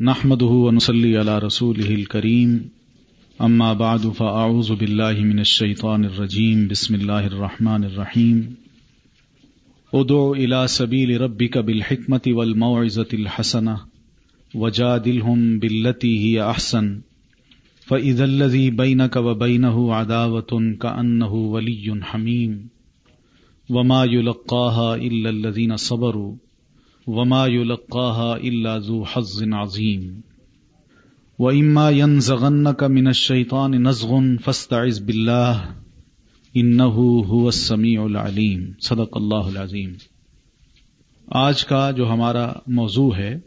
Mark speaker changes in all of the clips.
Speaker 1: نحمده ونصلي على رسوله الكريم. اما بعد فاعوذ بالله من الشيطان الرجيم. بسم الله الرحمن الرحيم. ادع الى سبيل ربك بالحكمه والموعظه الحسنه وجادلهم بالتي هي احسن فاذا الذي بينك وبينه عداوه كانه ولي حميم. وما يلقاها الا الذين صبروا. وما يلقاها الا ذو حظ عظيم. واما ينزغنك من الشيطان نزغ فاستعذ بالله انه هو السميع العليم. صدق اللہ العظیم. آج کا جو ہمارا موضوع ہے،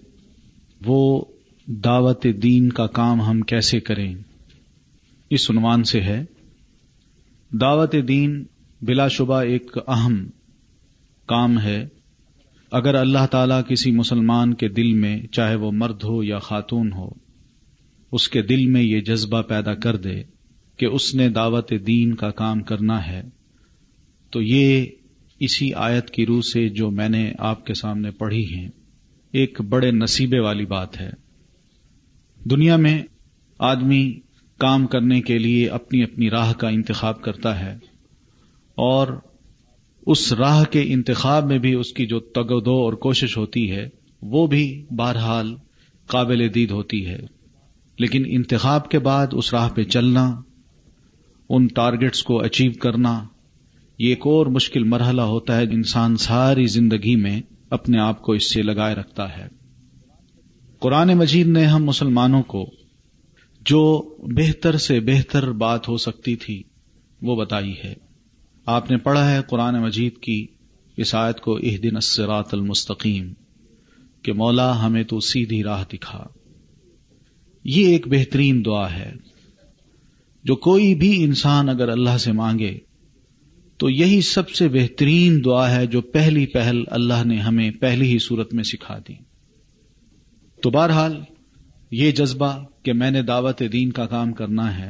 Speaker 1: وہ دعوت دین کا کام ہم کیسے کریں؟ اس عنوان سے ہے، دعوت دین بلا شبہ ایک اہم کام ہے۔ اگر اللہ تعالیٰ کسی مسلمان کے دل میں چاہے وہ مرد ہو یا خاتون ہو، اس کے دل میں یہ جذبہ پیدا کر دے کہ اس نے دعوت دین کا کام کرنا ہے، تو یہ اسی آیت کی روح سے جو میں نے آپ کے سامنے پڑھی ہیں، ایک بڑے نصیبے والی بات ہے۔ دنیا میں آدمی کام کرنے کے لیے اپنی اپنی راہ کا انتخاب کرتا ہے اور اس راہ کے انتخاب میں بھی اس کی جو تگودو اور کوشش ہوتی ہے، وہ بھی بہرحال قابل دید ہوتی ہے۔ لیکن انتخاب کے بعد اس راہ پہ چلنا، ان ٹارگٹس کو اچیو کرنا، یہ ایک اور مشکل مرحلہ ہوتا ہے انسان ساری زندگی میں اپنے آپ کو اس سے لگائے رکھتا ہے۔ قرآن مجید نے ہم مسلمانوں کو جو بہتر سے بہتر بات ہو سکتی تھی، وہ بتائی ہے۔ آپ نے پڑھا ہے قرآن مجید کی اس آیت کو اہ دن اسرات المستقیم، کہ مولا ہمیں تو سیدھی راہ دکھا۔ یہ ایک بہترین دعا ہے۔ جو کوئی بھی انسان اگر اللہ سے مانگے، تو یہی سب سے بہترین دعا ہے جو پہلی پہل اللہ نے ہمیں پہلی ہی صورت میں سکھا دی۔ تو بہرحال، یہ جذبہ کہ میں نے دعوت دین کا کام کرنا ہے،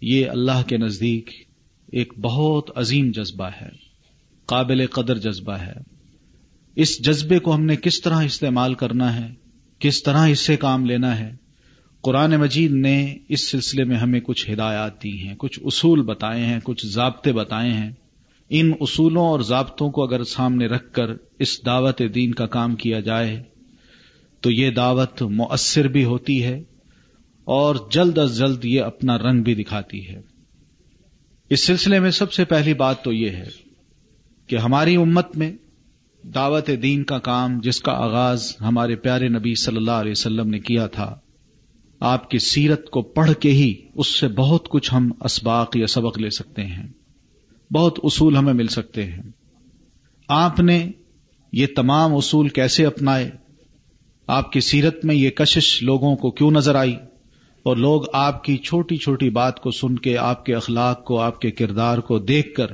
Speaker 1: یہ اللہ کے نزدیک ایک بہت عظیم جذبہ ہے، قابل قدر جذبہ ہے۔ اس جذبے کو ہم نے کس طرح استعمال کرنا ہے، کس طرح اس سے کام لینا ہے، قرآن مجید نے اس سلسلے میں ہمیں کچھ ہدایات دی ہیں، کچھ اصول بتائے ہیں، کچھ ضابطے بتائے ہیں۔ ان اصولوں اور ضابطوں کو اگر سامنے رکھ کر اس دعوت دین کا کام کیا جائے، تو یہ دعوت مؤثر بھی ہوتی ہے اور جلد از جلد یہ اپنا رنگ بھی دکھاتی ہے۔ اس سلسلے میں سب سے پہلی بات تو یہ ہے کہ ہماری امت میں دعوت دین کا کام جس کا آغاز ہمارے پیارے نبی صلی اللہ علیہ وسلم نے کیا تھا، آپ کی سیرت کو پڑھ کے ہی اس سے بہت کچھ ہم اسباق یا سبق لے سکتے ہیں۔ بہت اصول ہمیں مل سکتے ہیں۔ آپ نے یہ تمام اصول کیسے اپنائے؟ آپ کی سیرت میں یہ کشش لوگوں کو کیوں نظر آئی؟ اور لوگ آپ کی چھوٹی چھوٹی بات کو سن کے آپ کے اخلاق کو، آپ کے کردار کو دیکھ کر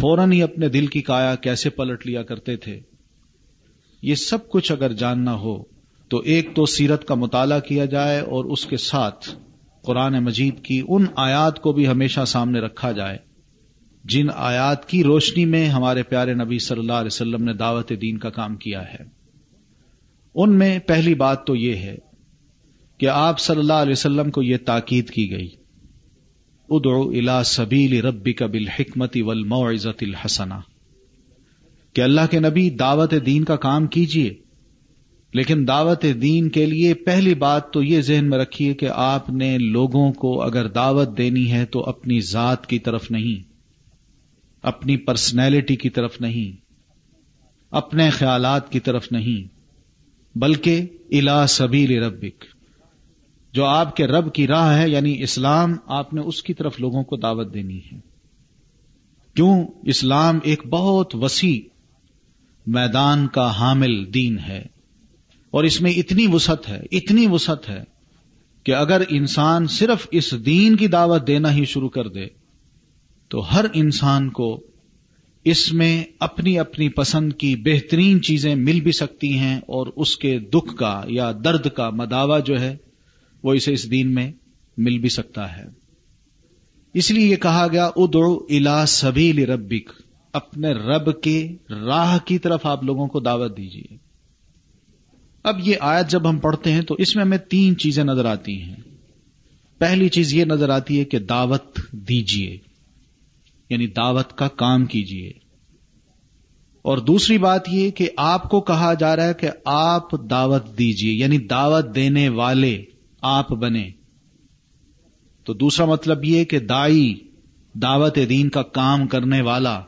Speaker 1: فوراً ہی اپنے دل کی کایا کیسے پلٹ لیا کرتے تھے۔ یہ سب کچھ اگر جاننا ہو تو ایک تو سیرت کا مطالعہ کیا جائے اور اس کے ساتھ قرآن مجید کی ان آیات کو بھی ہمیشہ سامنے رکھا جائے۔ جن آیات کی روشنی میں ہمارے پیارے نبی صلی اللہ علیہ وسلم نے دعوت دین کا کام کیا ہے۔ ان میں پہلی بات تو یہ ہے کہ آپ صلی اللہ علیہ وسلم کو یہ تاکید کی گئی۔ ادعو الا سبیل ربی کا بال حکمتی ول الحسنا کہ اللہ کے نبی دعوت دین کا کام کیجیے لیکن دعوت دین کے لیے پہلی بات تو یہ ذہن میں رکھیے کہ آپ نے لوگوں کو اگر دعوت دینی ہے تو اپنی ذات کی طرف نہیں۔ اپنی پرسنالٹی کی طرف نہیں۔ اپنے خیالات کی طرف نہیں۔ بلکہ الا سبیل ربک۔ جو آپ کے رب کی راہ ہے یعنی اسلام، آپ نے اس کی طرف لوگوں کو دعوت دینی ہے۔ کیوں؟ اسلام ایک بہت وسیع میدان کا حامل دین ہے اور اس میں اتنی وسعت ہے، اتنی وسعت ہے کہ اگر انسان صرف اس دین کی دعوت دینا ہی شروع کر دے، تو ہر انسان کو اس میں اپنی اپنی پسند کی بہترین چیزیں مل بھی سکتی ہیں اور اس کے دکھ کا یا درد کا مداوع جو ہے وہ اسے اس دین میں مل بھی سکتا ہے۔ اس لیے یہ کہا گیا، ادعو الا سبیل ربک، اپنے رب کے راہ کی طرف آپ لوگوں کو دعوت دیجیے اب یہ آیت جب ہم پڑھتے ہیں تو اس میں ہمیں تین چیزیں نظر آتی ہیں۔ پہلی چیز یہ نظر آتی ہے کہ دعوت دیجیے یعنی دعوت کا کام کیجیے اور دوسری بات یہ کہ آپ کو کہا جا رہا ہے کہ آپ دعوت دیجیے یعنی دعوت دینے والے آپ بنے۔ تو دوسرا مطلب یہ کہ دائی، دعوت دین کا کام کرنے والا،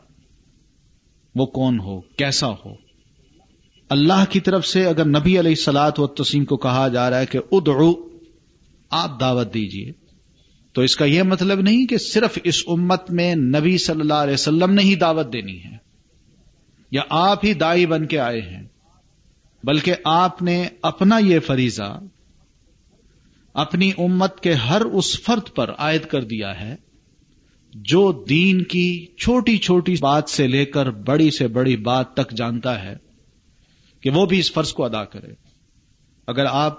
Speaker 1: وہ کون ہو؟ کیسا ہو؟ اللہ کی طرف سے اگر نبی علیہ سلاد و تسیم کو کہا جا رہا ہے کہ ادعو، آپ دعوت دیجیے تو اس کا یہ مطلب نہیں کہ صرف اس امت میں نبی صلی اللہ علیہ وسلم نے ہی دعوت دینی ہے، یا آپ ہی دائی بن کے آئے ہیں، بلکہ آپ نے اپنا یہ فریضہ اپنی امت کے ہر اس فرد پر عائد کر دیا ہے جو دین کی چھوٹی چھوٹی بات سے لے کر بڑی سے بڑی بات تک جانتا ہے کہ وہ بھی اس فرض کو ادا کرے۔ اگر آپ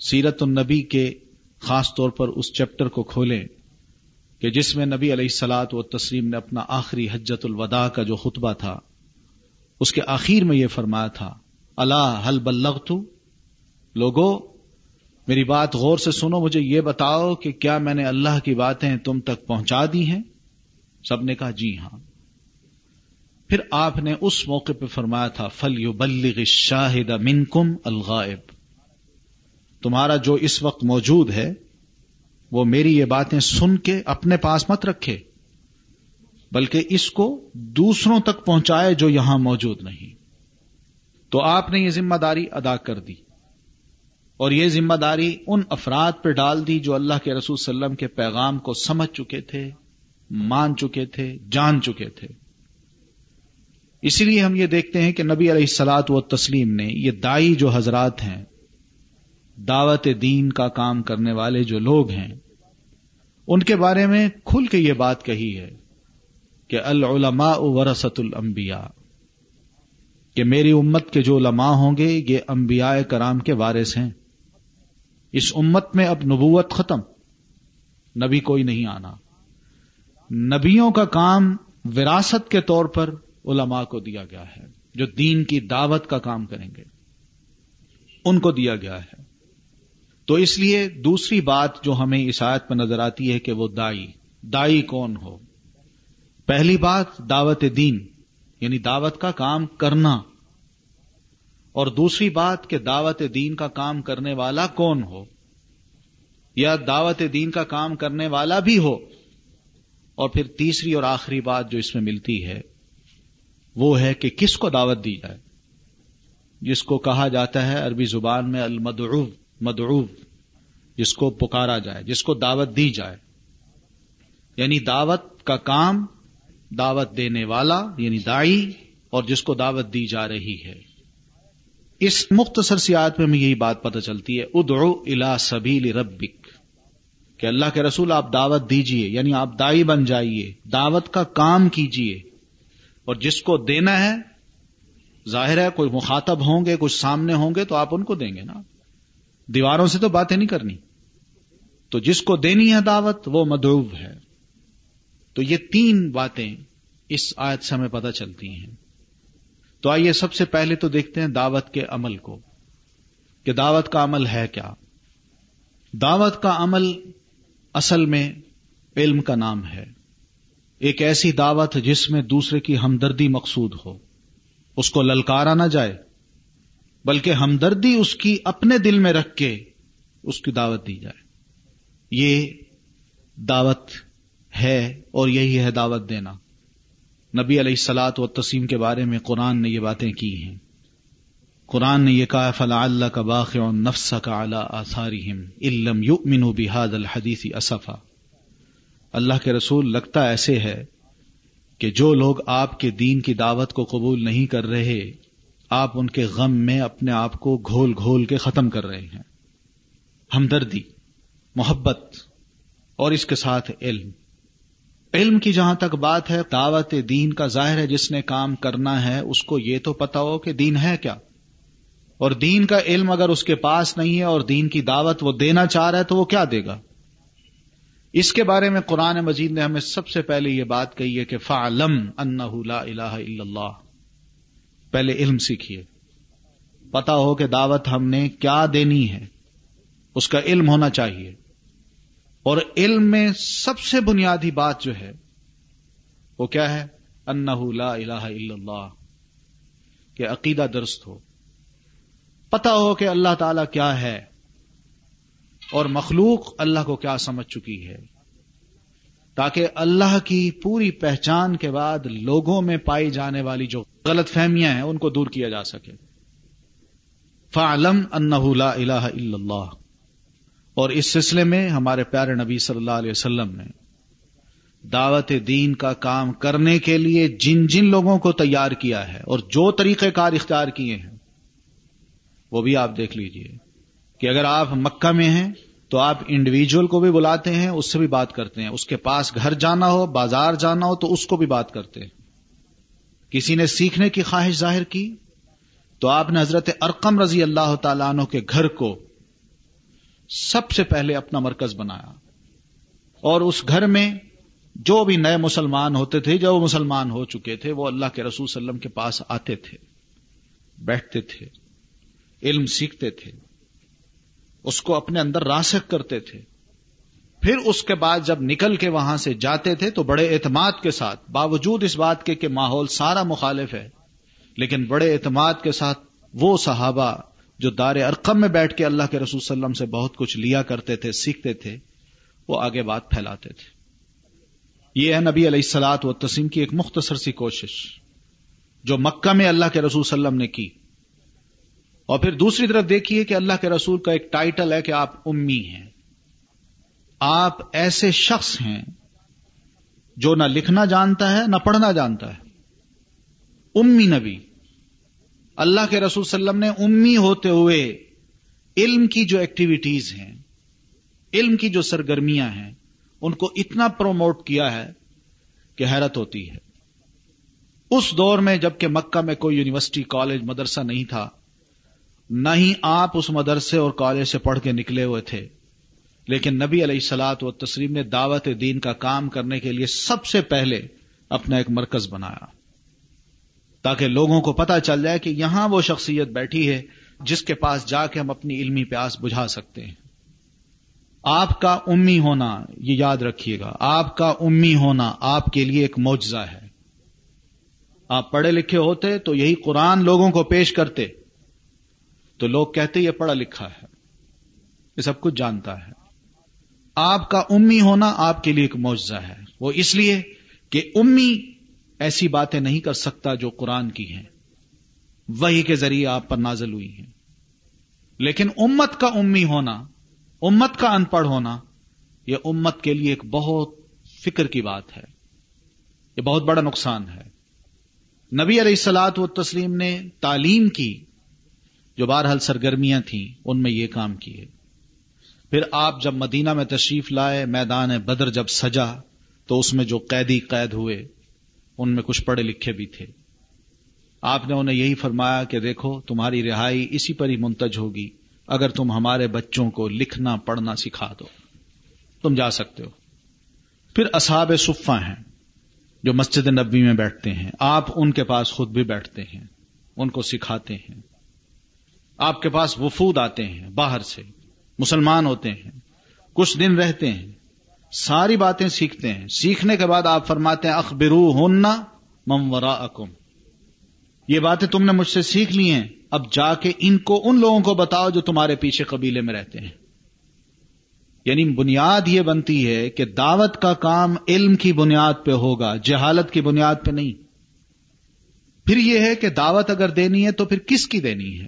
Speaker 1: سیرت النبی کے خاص طور پر اس چیپٹر کو کھولیں کہ جس میں نبی علیہ السلاط و تسلیم نے اپنا آخری حجت الوداع کا جو خطبہ تھا، اس کے آخر میں یہ فرمایا تھا، اللہ حل بلغ لوگو میری بات غور سے سنو، مجھے یہ بتاؤ کہ کیا میں نے اللہ کی باتیں تم تک پہنچا دی ہیں؟ سب نے کہا جی ہاں۔ پھر آپ نے اس موقع پہ فرمایا تھا فل یو بلغ شاہد من کم الغائب۔ تمہارا جو اس وقت موجود ہے، وہ میری یہ باتیں سن کے اپنے پاس مت رکھے، بلکہ اس کو دوسروں تک پہنچائے جو یہاں موجود نہیں۔ تو آپ نے یہ ذمہ داری ادا کر دی۔ اور یہ ذمہ داری ان افراد پہ ڈال دی جو اللہ کے رسول صلی اللہ علیہ وسلم کے پیغام کو سمجھ چکے تھے، مان چکے تھے، جان چکے تھے۔ اسی لیے ہم یہ دیکھتے ہیں کہ نبی علیہ السلاط و تسلیم نے یہ دائی جو حضرات ہیں، دعوت دین کا کام کرنے والے جو لوگ ہیں، ان کے بارے میں کھل کے یہ بات کہی ہے کہ العلماء ورثت الانبیاء، کہ میری امت کے جو علماء ہوں گے، یہ انبیاء کرام کے وارث ہیں۔ اس امت میں اب نبوت ختم۔ نبی کوئی نہیں آنا۔ نبیوں کا کام وراثت کے طور پر علماء کو دیا گیا ہے، جو دین کی دعوت کا کام کریں گے۔ ان کو دیا گیا ہے۔ تو اس لیے دوسری بات جو ہمیں اس آیت میں نظر آتی ہے کہ وہ دائی دائی کون ہو؟ پہلی بات دعوت دین یعنی دعوت کا کام کرنا۔ اور دوسری بات کہ دعوت دین کا کام کرنے والا کون ہو؟ یا دعوت دین کا کام کرنے والا بھی ہو؟ اور پھر تیسری اور آخری بات جو اس میں ملتی ہے، وہ ہے کہ کس کو دعوت دی جائے؟ جس کو کہا جاتا ہے عربی زبان میں المدعو، مدعو، جس کو پکارا جائے، جس کو دعوت دی جائے۔ یعنی دعوت کا کام دعوت دینے والا یعنی دائی اور جس کو دعوت دی جا رہی ہے۔ اس مختصر سیات میں ہمیں یہی بات پتہ چلتی ہے، ادعو الا سبیل ربک، کہ اللہ کے رسول آپ دعوت دیجیے یعنی آپ دائی بن جائیے، دعوت کا کام کیجیے، اور جس کو دینا ہے، ظاہر ہے کوئی مخاطب ہوں گے کچھ سامنے ہوں گے، تو آپ ان کو دیں گے نا۔ دیواروں سے تو باتیں نہیں کرنی۔ تو جس کو دینی ہے دعوت، وہ مدعو ہے۔ تو یہ تین باتیں اس آیت سے ہمیں پتہ چلتی ہیں۔ تو آئیے سب سے پہلے تو دیکھتے ہیں دعوت کے عمل کو کہ دعوت کا عمل ہے کیا؟ دعوت کا عمل اصل میں علم کا نام ہے۔ ایک ایسی دعوت جس میں دوسرے کی ہمدردی مقصود ہو۔ اس کو للکارا نہ جائے، بلکہ ہمدردی اس کی اپنے دل میں رکھ کے اس کی دعوت دی جائے۔ یہ دعوت ہے اور یہی ہے دعوت دینا۔ نبی علیہ السلاط و تسیم کے بارے میں قرآن نے یہ باتیں کی ہیں۔ قرآن نے یہ کہا فلا اللہ کا باخ نفس کا اعلی آثاری علم یو منو بحاد الحدیثی اصفا اللہ کے رسول لگتا ایسے ہے کہ جو لوگ آپ کے دین کی دعوت کو قبول نہیں کر رہے، آپ ان کے غم میں اپنے آپ کو گھول گھول کے ختم کر رہے ہیں۔ ہمدردی، محبت اور اس کے ساتھ علم۔ علم کی جہاں تک بات ہے، دعوت دین کا ظاہر ہے، جس نے کام کرنا ہے، اس کو یہ تو پتا ہو کہ دین ہے کیا۔ اور دین کا علم اگر اس کے پاس نہیں ہے اور دین کی دعوت وہ دینا چاہ رہا ہے تو وہ کیا دے گا؟ اس کے بارے میں قرآن مجید نے ہمیں سب سے پہلے یہ بات کہی ہے کہ فعلم ان لا الہ الا اللہ پہلے علم سیکھیے۔ پتا ہو کہ دعوت ہم نے کیا دینی ہے۔ اس کا علم ہونا چاہیے۔ اور علم میں سب سے بنیادی بات جو ہے، وہ کیا ہے؟ انہ لا الہ الا اللہ، کہ عقیدہ درست ہو۔ پتا ہو کہ اللہ تعالی کیا ہے اور مخلوق اللہ کو کیا سمجھ چکی ہے۔ تاکہ اللہ کی پوری پہچان کے بعد لوگوں میں پائی جانے والی جو غلط فہمیاں ہیں، ان کو دور کیا جا سکے۔ فعلم انہ لا الہ الا اللہ۔ اور اس سلسلے میں ہمارے پیارے نبی صلی اللہ علیہ وسلم نے دعوت دین کا کام کرنے کے لیے جن جن لوگوں کو تیار کیا ہے اور جو طریقہ کار اختیار کیے ہیں، وہ بھی آپ دیکھ لیجیے کہ اگر آپ مکہ میں ہیں تو آپ انڈیویجل کو بھی بلاتے ہیں، اس سے بھی بات کرتے ہیں۔ اس کے پاس گھر جانا ہو، بازار جانا ہو تو اس کو بھی بات کرتے ہیں۔ کسی نے سیکھنے کی خواہش ظاہر کی تو آپ نے حضرت ارقم رضی اللہ تعالیٰ عنہ کے گھر کو سب سے پہلے اپنا مرکز بنایا اور اس گھر میں جو بھی نئے مسلمان ہوتے تھے جو مسلمان ہو چکے تھے، وہ اللہ کے رسول صلی اللہ علیہ وسلم کے پاس آتے تھے، بیٹھتے تھے، علم سیکھتے تھے، اس کو اپنے اندر راسک کرتے تھے۔ پھر اس کے بعد جب نکل کے وہاں سے جاتے تھے تو بڑے اعتماد کے ساتھ، باوجود اس بات کے کہ ماحول سارا مخالف ہے، لیکن بڑے اعتماد کے ساتھ وہ صحابہ جو دار ارقم میں بیٹھ کے اللہ کے رسول صلی اللہ علیہ وسلم سے بہت کچھ لیا کرتے تھے، سیکھتے تھے، وہ آگے بات پھیلاتے تھے۔ یہ ہے نبی علیہ السلاط و تسیم کی ایک مختصر سی کوشش جو مکہ میں اللہ کے رسول صلی اللہ علیہ وسلم نے کی۔ اور پھر دوسری طرف دیکھیے کہ اللہ کے رسول کا ایک ٹائٹل ہے کہ آپ امی ہیں۔ آپ ایسے شخص ہیں جو نہ لکھنا جانتا ہے، نہ پڑھنا جانتا ہے۔ امی نبی۔ اللہ کے رسول صلی اللہ علیہ وسلم نے امی ہوتے ہوئے علم کی جو ایکٹیویٹیز ہیں، علم کی جو سرگرمیاں ہیں، ان کو اتنا پروموٹ کیا ہے کہ حیرت ہوتی ہے۔ اس دور میں جبکہ مکہ میں کوئی یونیورسٹی کالج مدرسہ نہیں تھا، نہ ہی آپ اس مدرسے اور کالج سے پڑھ کے نکلے ہوئے تھے۔ لیکن نبی علیہ سلاد و تسلیم نے دعوت دین کا کام کرنے کے لیے سب سے پہلے اپنا ایک مرکز بنایا۔ تاکہ لوگوں کو پتا چل جائے کہ یہاں وہ شخصیت بیٹھی ہے جس کے پاس جا کے ہم اپنی علمی پیاس بجھا سکتے ہیں۔ آپ کا امی ہونا یہ یاد رکھیے گا۔ آپ کا امی ہونا آپ کے لیے ایک معجزہ ہے۔ آپ پڑھے لکھے ہوتے تو یہی قرآن لوگوں کو پیش کرتے۔ تو لوگ کہتے یہ پڑھا لکھا ہے۔ یہ سب کچھ جانتا ہے۔ آپ کا امی ہونا آپ کے لیے ایک معجزہ ہے۔ وہ اس لیے کہ امی ایسی باتیں نہیں کر سکتا جو قرآن کی ہیں۔ وہی کے ذریعے آپ پر نازل ہوئی ہیں۔ لیکن امت کا امی ہونا، امت کا ان پڑھ ہونا، یہ امت کے لیے ایک بہت فکر کی بات ہے۔ یہ بہت بڑا نقصان ہے۔ نبی علیہ السلاط و تسلیم نے تعلیم کی، جو بہرحال سرگرمیاں تھیں، ان میں یہ کام کیے۔ پھر آپ جب مدینہ میں تشریف لائے، میدان بدر جب سجا، تو اس میں جو قیدی قید ہوئے ان میں کچھ پڑھے لکھے بھی تھے۔ آپ نے انہیں یہی فرمایا کہ دیکھو، تمہاری رہائی اسی پر ہی منتج ہوگی۔ اگر تم ہمارے بچوں کو لکھنا، پڑھنا سکھا دو، تم جا سکتے ہو۔ پھر اصحاب صفا ہیں جو مسجد نبی میں بیٹھتے ہیں۔ آپ ان کے پاس خود بھی بیٹھتے ہیں، ان کو سکھاتے ہیں۔ آپ کے پاس وفود آتے ہیں باہر سے، مسلمان ہوتے ہیں۔ کچھ دن رہتے ہیں ساری باتیں سیکھتے ہیں۔ سیکھنے کے بعد آپ فرماتے ہیں اخبرو ہننا ممورا اکم یہ باتیں تم نے مجھ سے سیکھ لی ہیں۔ اب جا کے ان کو، ان لوگوں کو بتاؤ جو تمہارے پیچھے قبیلے میں رہتے ہیں۔ یعنی بنیاد یہ بنتی ہے کہ دعوت کا کام علم کی بنیاد پہ ہوگا، جہالت کی بنیاد پہ نہیں۔ پھر یہ ہے کہ دعوت اگر دینی ہے تو پھر کس کی دینی ہے؟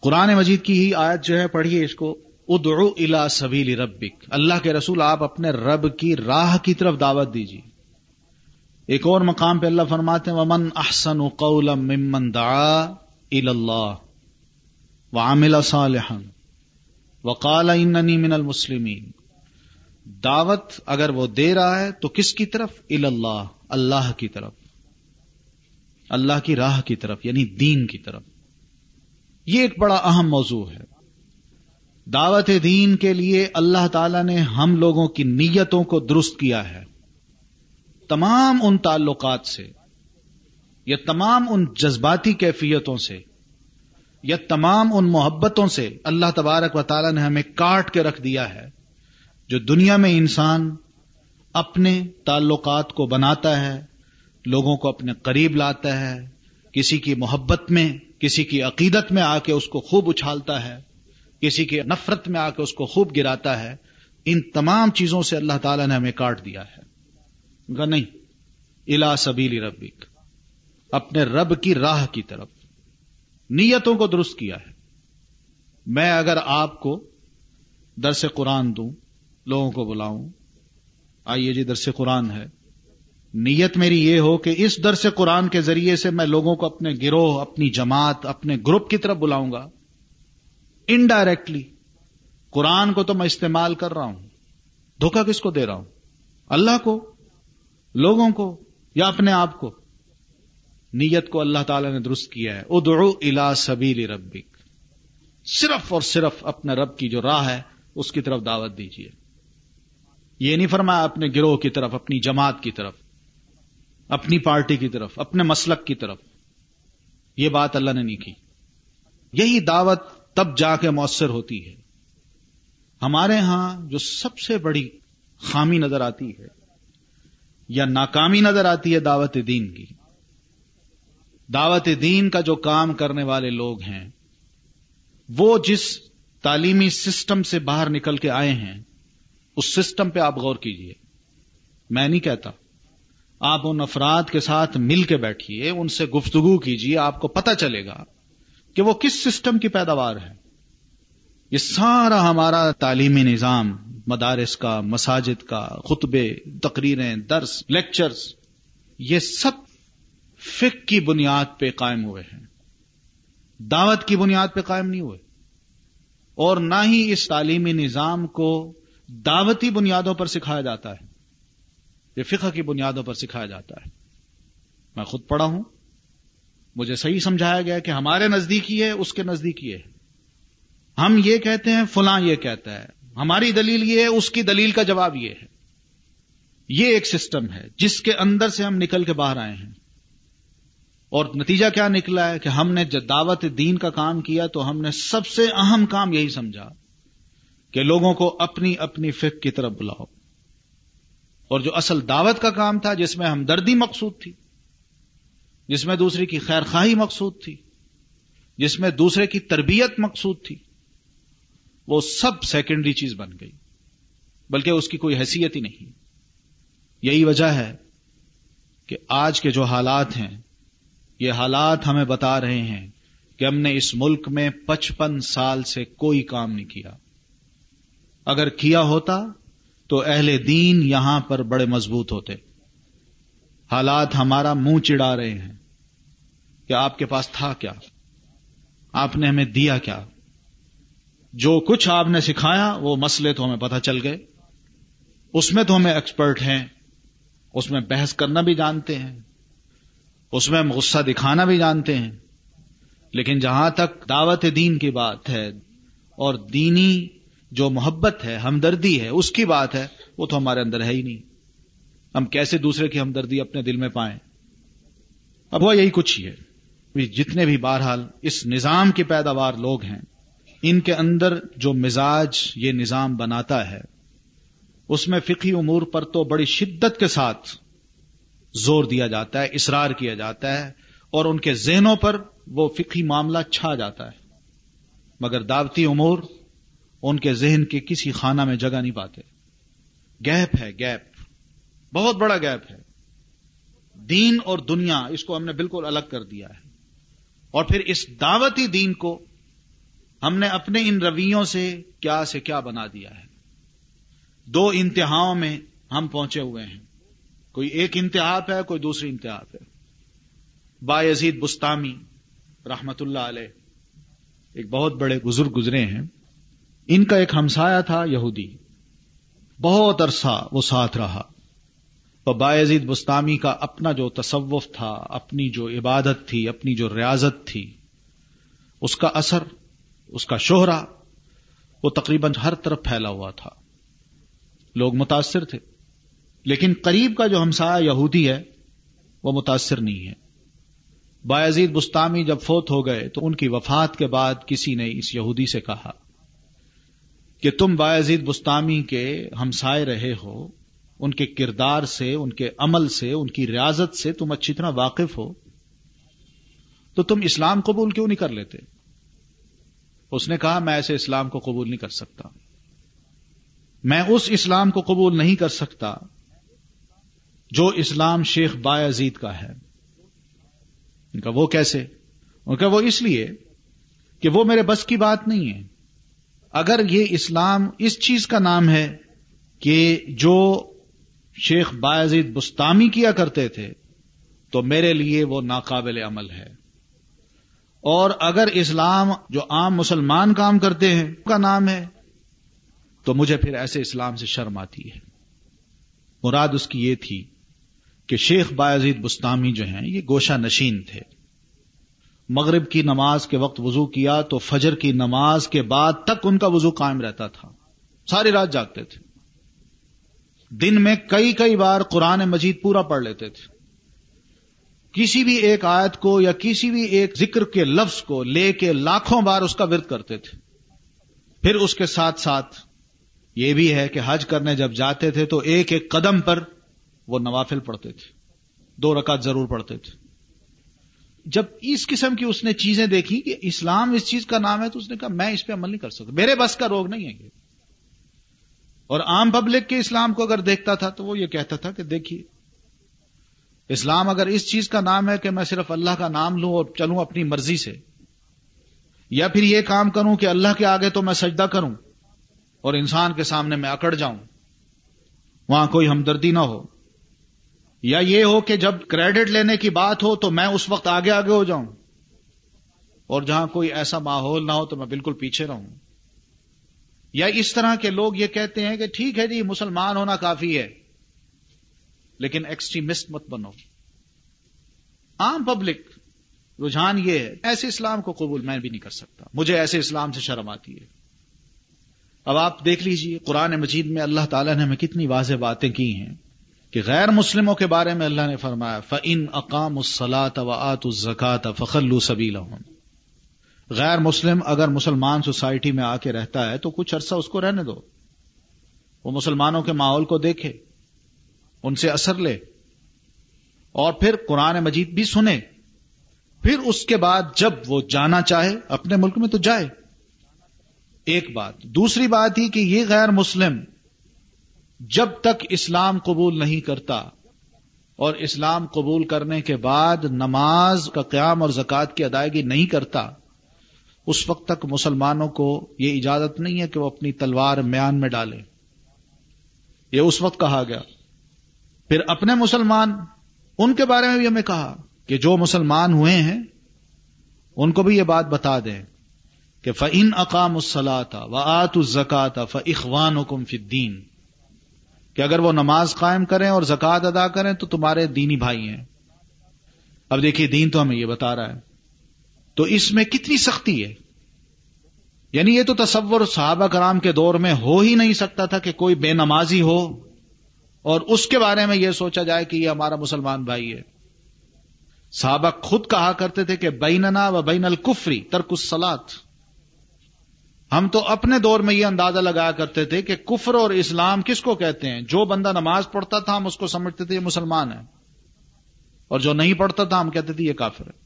Speaker 1: قرآن مجید کی ہی آیت جو ہے، پڑھیے اس کو۔ ادعو الى سبیل ربک۔ اللہ کے رسول، آپ اپنے رب کی راہ کی طرف دعوت دیجیے ایک اور مقام پہ اللہ فرماتے ہیں، ومن احسن قولا ممن دعا الى اللہ وعمل صالحا وقال اننی من المسلمین دعوت اگر وہ دے رہا ہے تو کس کی طرف؟ الا اللہ اللہ کی طرف۔ اللہ کی راہ کی طرف یعنی دین کی طرف۔ یہ ایک بڑا اہم موضوع ہے۔ دعوت دین کے لیے اللہ تعالی نے ہم لوگوں کی نیتوں کو درست کیا ہے۔ تمام ان تعلقات سے، یا تمام ان جذباتی کیفیتوں سے، یا تمام ان محبتوں سے اللہ تبارک و تعالی نے ہمیں کاٹ کے رکھ دیا ہے، جو دنیا میں انسان اپنے تعلقات کو بناتا ہے، لوگوں کو اپنے قریب لاتا ہے، کسی کی محبت میں، کسی کی عقیدت میں آ کے اس کو خوب اچھالتا ہے۔ کسی کی نفرت میں آ کے اس کو خوب گراتا ہے، ان تمام چیزوں سے اللہ تعالیٰ نے ہمیں کاٹ دیا ہے۔ نہیں الا سبیلی ربک، اپنے رب کی راہ کی طرف۔ نیتوں کو درست کیا ہے۔ میں اگر آپ کو درس قرآن دوں، لوگوں کو بلاؤں، آئیے جی درس قرآن ہے۔ نیت میری یہ ہو کہ اس درس قرآن کے ذریعے سے میں لوگوں کو اپنے گروہ، اپنی جماعت، اپنے گروپ کی طرف بلاؤں گا۔ انڈائریکٹلی قرآن کو تو میں استعمال کر رہا ہوں۔ دھوکا کس کو دے رہا ہوں؟ اللہ کو، لوگوں کو یا اپنے آپ کو؟ نیت کو اللہ تعالی نے درست کیا ہے۔ ادعو الا سبیل ربک۔ صرف اور صرف اپنے رب کی جو راہ ہے، اس کی طرف دعوت دیجیے یہ نہیں فرمایا اپنے گروہ کی طرف، اپنی جماعت کی طرف، اپنی پارٹی کی طرف، اپنے مسلک کی طرف۔ یہ بات اللہ نے نہیں کی۔ یہی دعوت تب جا کے مؤثر ہوتی ہے۔ ہمارے ہاں جو سب سے بڑی خامی نظر آتی ہے یا ناکامی نظر آتی ہے دعوت دین کی۔ دعوت دین کا جو کام کرنے والے لوگ ہیں، وہ جس تعلیمی سسٹم سے باہر نکل کے آئے ہیں، اس سسٹم پہ آپ غور کیجیے۔ میں نہیں کہتا۔ آپ ان افراد کے ساتھ مل کے بیٹھیے، ان سے گفتگو کیجیے آپ کو پتا چلے گا۔ کہ وہ کس سسٹم کی پیداوار ہے؟ یہ سارا ہمارا تعلیمی نظام، مدارس کا، مساجد کا، خطبے، تقریریں، درس، لیکچرز، یہ سب فک کی بنیاد پہ قائم ہوئے ہیں۔ دعوت کی بنیاد پہ قائم نہیں ہوئے۔ اور نہ ہی اس تعلیمی نظام کو دعوتی بنیادوں پر سکھایا جاتا ہے۔ یہ فقہ کی بنیادوں پر سکھایا جاتا ہے۔ میں خود پڑھا ہوں۔ مجھے صحیح سمجھایا گیا کہ ہمارے نزدیک ہے، اس کے نزدیک یہ ہے۔ ہم یہ کہتے ہیں، فلاں یہ کہتا ہے۔ ہماری دلیل یہ ہے، اس کی دلیل کا جواب یہ ہے۔ یہ ایک سسٹم ہے، جس کے اندر سے ہم نکل کے باہر آئے ہیں۔ اور نتیجہ کیا نکلا ہے کہ ہم نے جب دعوت دین کا کام کیا تو ہم نے سب سے اہم کام یہی سمجھا کہ لوگوں کو اپنی اپنی فک کی طرف بلاؤ۔ اور جو اصل دعوت کا کام تھا جس میں ہمدردی مقصود تھی۔ جس میں دوسرے کی خیر خواہی مقصود تھی، جس میں دوسرے کی تربیت مقصود تھی، وہ سب سیکنڈری چیز بن گئی، بلکہ اس کی کوئی حیثیت ہی نہیں۔ یہی وجہ ہے کہ آج کے جو حالات ہیں، یہ حالات ہمیں بتا رہے ہیں کہ ہم نے اس ملک میں پچپن سال سے کوئی کام نہیں کیا۔ اگر کیا ہوتا تو اہل دین یہاں پر بڑے مضبوط ہوتے۔ حالات ہمارا منہ چڑا رہے ہیں کہ آپ کے پاس تھا کیا؟ آپ نے ہمیں دیا کیا؟ جو کچھ آپ نے سکھایا وہ مسئلے تو ہمیں پتہ چل گئے۔ اس میں تو ہمیں ایکسپرٹ ہیں، اس میں بحث کرنا بھی جانتے ہیں، اس میں ہم غصہ دکھانا بھی جانتے ہیں۔ لیکن جہاں تک دعوت دین کی بات ہے اور دینی جو محبت ہے، ہمدردی ہے، اس کی بات ہے، وہ تو ہمارے اندر ہے ہی نہیں۔ ہم کیسے دوسرے کی ہمدردی اپنے دل میں پائیں؟ اب وہ یہی کچھ ہی ہے۔ جتنے بھی بہرحال اس نظام کی پیداوار لوگ ہیں، ان کے اندر جو مزاج یہ نظام بناتا ہے، اس میں فقی امور پر تو بڑی شدت کے ساتھ زور دیا جاتا ہے، اصرار کیا جاتا ہے، اور ان کے ذہنوں پر وہ فقی معاملہ چھا جاتا ہے۔ مگر دعوتی امور ان کے ذہن کے کسی خانہ میں جگہ نہیں پاتے۔ گیپ ہے، گیپ۔ بہت بڑا گیپ ہے۔ دین اور دنیا اس کو ہم نے بالکل الگ کر دیا ہے۔ اور پھر اس دعوتی دین کو ہم نے اپنے ان رویوں سے کیا سے کیا بنا دیا ہے۔ دو انتہاؤں میں ہم پہنچے ہوئے ہیں۔ کوئی ایک انتہا پہ ہے، کوئی دوسری انتہا پہ با یزید بستامی رحمت اللہ علیہ ایک بہت بڑے بزرگ گزرے ہیں۔ ان کا ایک ہمسایا تھا یہودی۔ بہت عرصہ وہ ساتھ رہا۔ تو باعزید بستانی کا اپنا جو تصوف تھا، اپنی جو عبادت تھی، اپنی جو ریاضت تھی، اس کا اثر، اس کا شوہرا وہ تقریباً ہر طرف پھیلا ہوا تھا۔ لوگ متاثر تھے۔ لیکن قریب کا جو ہمسایہ یہودی ہے، وہ متاثر نہیں ہے۔ باعزید بستانی جب فوت ہو گئے، تو ان کی وفات کے بعد کسی نے اس یہودی سے کہا کہ تم باعزید بستانی کے ہمسائے رہے ہو۔ ان کے کردار سے، ان کے عمل سے، ان کی ریاضت سے تم اچھی طرح واقف ہو۔ تو تم اسلام قبول کیوں نہیں کر لیتے؟ اس نے کہا، میں ایسے اسلام کو قبول نہیں کر سکتا۔ میں اس اسلام کو قبول نہیں کر سکتا جو اسلام شیخ با عزید کا ہے۔ ان کا وہ کیسے؟ ان کا وہ اس لیے کہ وہ میرے بس کی بات نہیں ہے۔ اگر یہ اسلام اس چیز کا نام ہے کہ جو شیخ باعزید بستانی کیا کرتے تھے، تو میرے لیے وہ ناقابل عمل ہے۔ اور اگر اسلام جو عام مسلمان کام کرتے ہیں کا نام ہے، تو مجھے پھر ایسے اسلام سے شرم آتی ہے۔ مراد اس کی یہ تھی کہ شیخ باعزید بستانی جو ہیں، یہ گوشہ نشین تھے۔ مغرب کی نماز کے وقت وضو کیا تو فجر کی نماز کے بعد تک ان کا وضو قائم رہتا تھا۔ ساری رات جاگتے تھے۔ دن میں کئی کئی بار قرآن مجید پورا پڑھ لیتے تھے۔ کسی بھی ایک آیت کو یا کسی بھی ایک ذکر کے لفظ کو لے کے لاکھوں بار اس کا ورد کرتے تھے۔ پھر اس کے ساتھ ساتھ یہ بھی ہے کہ حج کرنے جب جاتے تھے تو ایک ایک قدم پر وہ نوافل پڑھتے تھے۔ دو رکعت ضرور پڑھتے تھے۔ جب اس قسم کی اس نے چیزیں دیکھی کہ اسلام اس چیز کا نام ہے تو اس نے کہا میں اس پہ عمل نہیں کر سکتا۔ میرے بس کا روگ نہیں ہے یہ۔ اور عام پبلک کے اسلام کو اگر دیکھتا تھا تو وہ یہ کہتا تھا کہ دیکھیے، اسلام اگر اس چیز کا نام ہے کہ میں صرف اللہ کا نام لوں اور چلوں اپنی مرضی سے، یا پھر یہ کام کروں کہ اللہ کے آگے تو میں سجدہ کروں اور انسان کے سامنے میں اکڑ جاؤں، وہاں کوئی ہمدردی نہ ہو، یا یہ ہو کہ جب کریڈٹ لینے کی بات ہو تو میں اس وقت آگے آگے ہو جاؤں، اور جہاں کوئی ایسا ماحول نہ ہو تو میں بالکل پیچھے رہوں۔ یا اس طرح کے لوگ یہ کہتے ہیں کہ ٹھیک ہے جی مسلمان ہونا کافی ہے، لیکن ایکسٹریمسٹ مت بنو۔ عام پبلک رجحان یہ ہے، ایسے اسلام کو قبول میں بھی نہیں کر سکتا۔ مجھے ایسے اسلام سے شرم آتی ہے۔ اب آپ دیکھ لیجیے، قرآن مجید میں اللہ تعالیٰ نے ہمیں کتنی واضح باتیں کی ہیں کہ غیر مسلموں کے بارے میں اللہ نے فرمایا فعن اقام السلاط و آت الزکات فخلو سبیلا غیر مسلم اگر مسلمان سوسائٹی میں آ کے رہتا ہے تو کچھ عرصہ اس کو رہنے دو۔ وہ مسلمانوں کے ماحول کو دیکھے، ان سے اثر لے۔ اور پھر قرآن مجید بھی سنے۔ پھر اس کے بعد جب وہ جانا چاہے، اپنے ملک میں تو جائے۔ ایک بات۔ دوسری بات ہی کہ یہ غیر مسلم جب تک اسلام قبول نہیں کرتا اور اسلام قبول کرنے کے بعد نماز کا قیام اور زکوٰۃ کی ادائیگی نہیں کرتا اس وقت تک مسلمانوں کو یہ اجازت نہیں ہے کہ وہ اپنی تلوار میان میں ڈالے یہ اس وقت کہا گیا۔ پھر اپنے مسلمان، ان کے بارے میں بھی ہمیں کہا کہ جو مسلمان ہوئے ہیں، ان کو بھی یہ بات بتا دیں کہ فعین اقام السلاتا و آت الزکات فخوان حکم فدین کہ اگر وہ نماز قائم کریں اور زکوٰۃ ادا کریں تو تمہارے دینی بھائی ہیں۔ اب دیکھیے، دین تو ہمیں یہ بتا رہا ہے۔ تو اس میں کتنی سختی ہے؟ یعنی یہ تو تصور صحابہ کرام کے دور میں ہو ہی نہیں سکتا تھا کہ کوئی بے نمازی ہو اور اس کے بارے میں یہ سوچا جائے کہ یہ ہمارا مسلمان بھائی ہے۔ صحابہ خود کہا کرتے تھے کہ بیننا و بین الکفری ترک السلات ہم تو اپنے دور میں یہ اندازہ لگایا کرتے تھے کہ کفر اور اسلام کس کو کہتے ہیں؟ جو بندہ نماز پڑھتا تھا ہم اس کو سمجھتے تھے یہ مسلمان ہے اور جو نہیں پڑھتا تھا ہم کہتے تھے یہ کافر ہے۔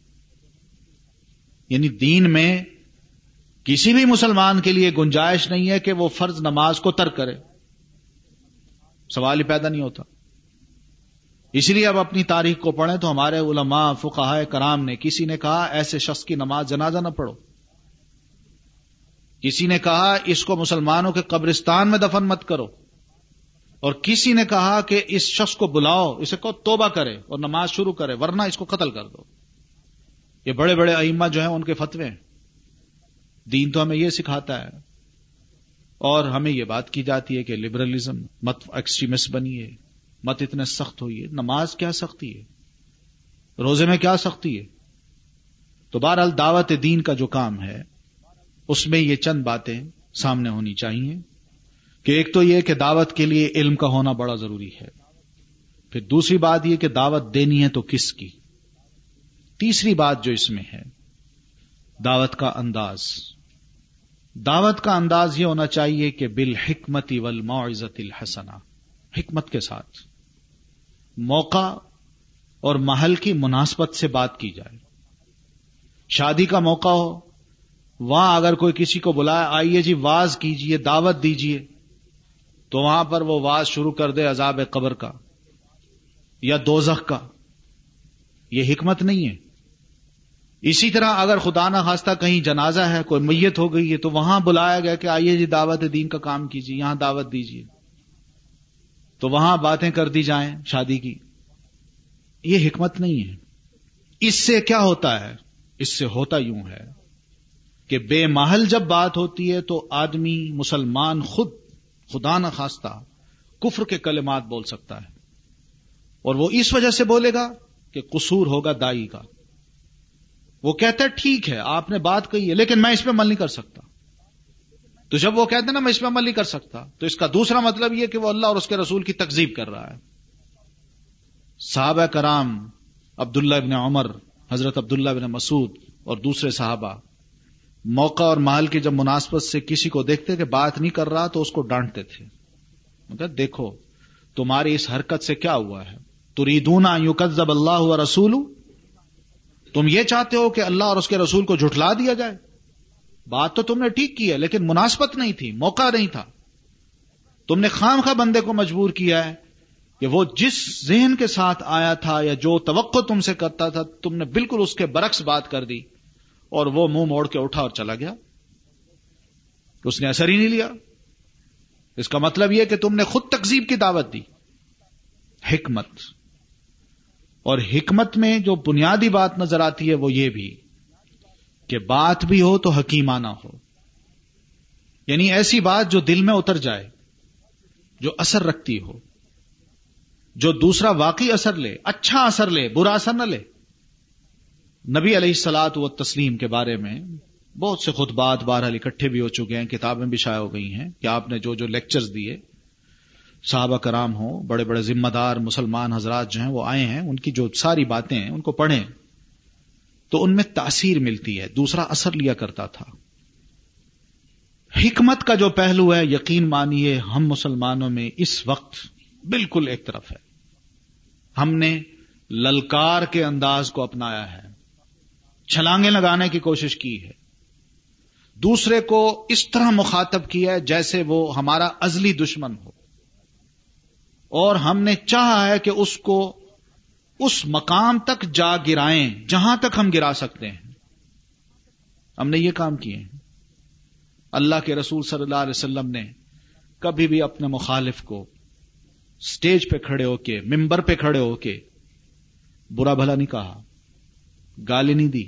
Speaker 1: یعنی دین میں کسی بھی مسلمان کے لیے گنجائش نہیں ہے کہ وہ فرض نماز کو ترک کرے۔ سوال ہی پیدا نہیں ہوتا۔ اسی لیے اب اپنی تاریخ کو پڑھیں تو ہمارے علماء فقہ کرام نے کسی نے کہا ایسے شخص کی نماز جنازہ نہ پڑھو۔ کسی نے کہا اس کو مسلمانوں کے قبرستان میں دفن مت کرو۔ اور کسی نے کہا کہ اس شخص کو بلاؤ، اسے کو توبہ کرے اور نماز شروع کرے، ورنہ اس کو قتل کر دو۔ یہ بڑے بڑے ائمہ جو ہیں ان کے فتوے دین تو ہمیں یہ سکھاتا ہے۔ اور ہمیں یہ بات کی جاتی ہے کہ لبرلزم مت ایکسٹریمسٹ بنیے مت اتنے سخت ہوئی نماز کیا سختی ہے؟ روزے میں کیا سختی ہے؟ تو بہرحال دعوت دین کا جو کام ہے، اس میں یہ چند باتیں سامنے ہونی چاہیے۔ کہ ایک تو یہ کہ دعوت کے لیے علم کا ہونا بڑا ضروری ہے۔ پھر دوسری بات یہ کہ دعوت دینی ہے تو کس کی؟ تیسری بات جو اس میں ہے، دعوت کا انداز۔ دعوت کا انداز یہ ہونا چاہیے کہ بال حکمتی ول معزت الحسنا حکمت کے ساتھ۔ موقع اور محل کی مناسبت سے بات کی جائے۔ شادی کا موقع ہو، وہاں اگر کوئی کسی کو بلائے، آئیے جی واز کیجیے، دعوت دیجیے، تو وہاں پر وہ واز شروع کر دے عذاب قبر کا یا دوزخ کا۔ یہ حکمت نہیں ہے۔ اسی طرح اگر خدا نہ خواستہ کہیں جنازہ ہے، کوئی میت ہو گئی ہے، تو وہاں بلایا گیا کہ آئیے جی دعوت دین کا کام کیجیے، یہاں دعوت دیجیے۔ تو وہاں باتیں کر دی جائیں شادی کی۔ یہ حکمت نہیں ہے۔ اس سے کیا ہوتا ہے؟ اس سے ہوتا یوں ہے کہ بے محل جب بات ہوتی ہے تو آدمی، مسلمان خود خدا نہ خواستہ کفر کے کلمات بول سکتا ہے۔ اور وہ اس وجہ سے بولے گا کہ قصور ہوگا دائی کا۔ وہ کہتا ہے ٹھیک ہے، آپ نے بات کہی ہے، لیکن میں اس پہ عمل نہیں کر سکتا۔ تو جب وہ کہتے ہیں نا، میں اس پہ عمل نہیں کر سکتا، تو اس کا دوسرا مطلب یہ کہ وہ اللہ اور اس کے رسول کی تکزیب کر رہا ہے۔ صحابہ کرام عبداللہ ابن عمر، حضرت عبداللہ ابن مسعود اور دوسرے صحابہ، موقع اور مال کی جب مناسبت سے کسی کو دیکھتے کہ بات نہیں کر رہا، تو اس کو ڈانٹتے تھے۔ مگر دیکھو، تمہاری اس حرکت سے کیا ہوا ہے؟ تریدونا یوکزب اللہ رسول تم یہ چاہتے ہو کہ اللہ اور اس کے رسول کو جھٹلا دیا جائے؟ بات تو تم نے ٹھیک کی ہے، لیکن مناسبت نہیں تھی، موقع نہیں تھا۔ تم نے خام خواہ بندے کو مجبور کیا ہے کہ وہ جس ذہن کے ساتھ آیا تھا یا جو توقع تم سے کرتا تھا، تم نے بالکل اس کے برعکس بات کر دی اور وہ منہ موڑ کے اٹھا اور چلا گیا۔ اس نے اثر ہی نہیں لیا۔ اس کا مطلب یہ کہ تم نے خود تقزیب کی دعوت دی۔ حکمت۔ اور حکمت میں جو بنیادی بات نظر آتی ہے وہ یہ بھی کہ بات بھی ہو تو حکیمانہ ہو۔ یعنی ایسی بات جو دل میں اتر جائے، جو اثر رکھتی ہو، جو دوسرا واقعی اثر لے اچھا اثر لے، برا اثر نہ لے۔ نبی علیہ السلاط و تسلیم کے بارے میں بہت سے خطبات بہرحال اکٹھے بھی ہو چکے ہیں، کتابیں بھی شائع ہو گئی ہیں کہ آپ نے جو جو لیکچرز دیے صحابہ کرام ہوں، بڑے بڑے ذمہ دار مسلمان حضرات جو ہیں، وہ آئے ہیں، ان کی جو ساری باتیں ہیں، ان کو پڑھیں۔ تو ان میں تاثیر ملتی ہے، دوسرا اثر لیا کرتا تھا۔ حکمت کا جو پہلو ہے، یقین مانیے، ہم مسلمانوں میں اس وقت بالکل ایک طرف ہے۔ ہم نے للکار کے انداز کو اپنایا ہے، چھلانگیں لگانے کی کوشش کی ہے۔ دوسرے کو اس طرح مخاطب کیا ہے جیسے وہ ہمارا ازلی دشمن ہو۔ اور ہم نے چاہا ہے کہ اس کو اس مقام تک جا گرائیں، جہاں تک ہم گرا سکتے ہیں۔ ہم نے یہ کام کیے۔ ہیں اللہ کے رسول صلی اللہ علیہ وسلم نے کبھی بھی اپنے مخالف کو اسٹیج پہ کھڑے ہو کے، ممبر پہ کھڑے ہو کے برا بھلا نہیں کہا، گالی نہیں دی۔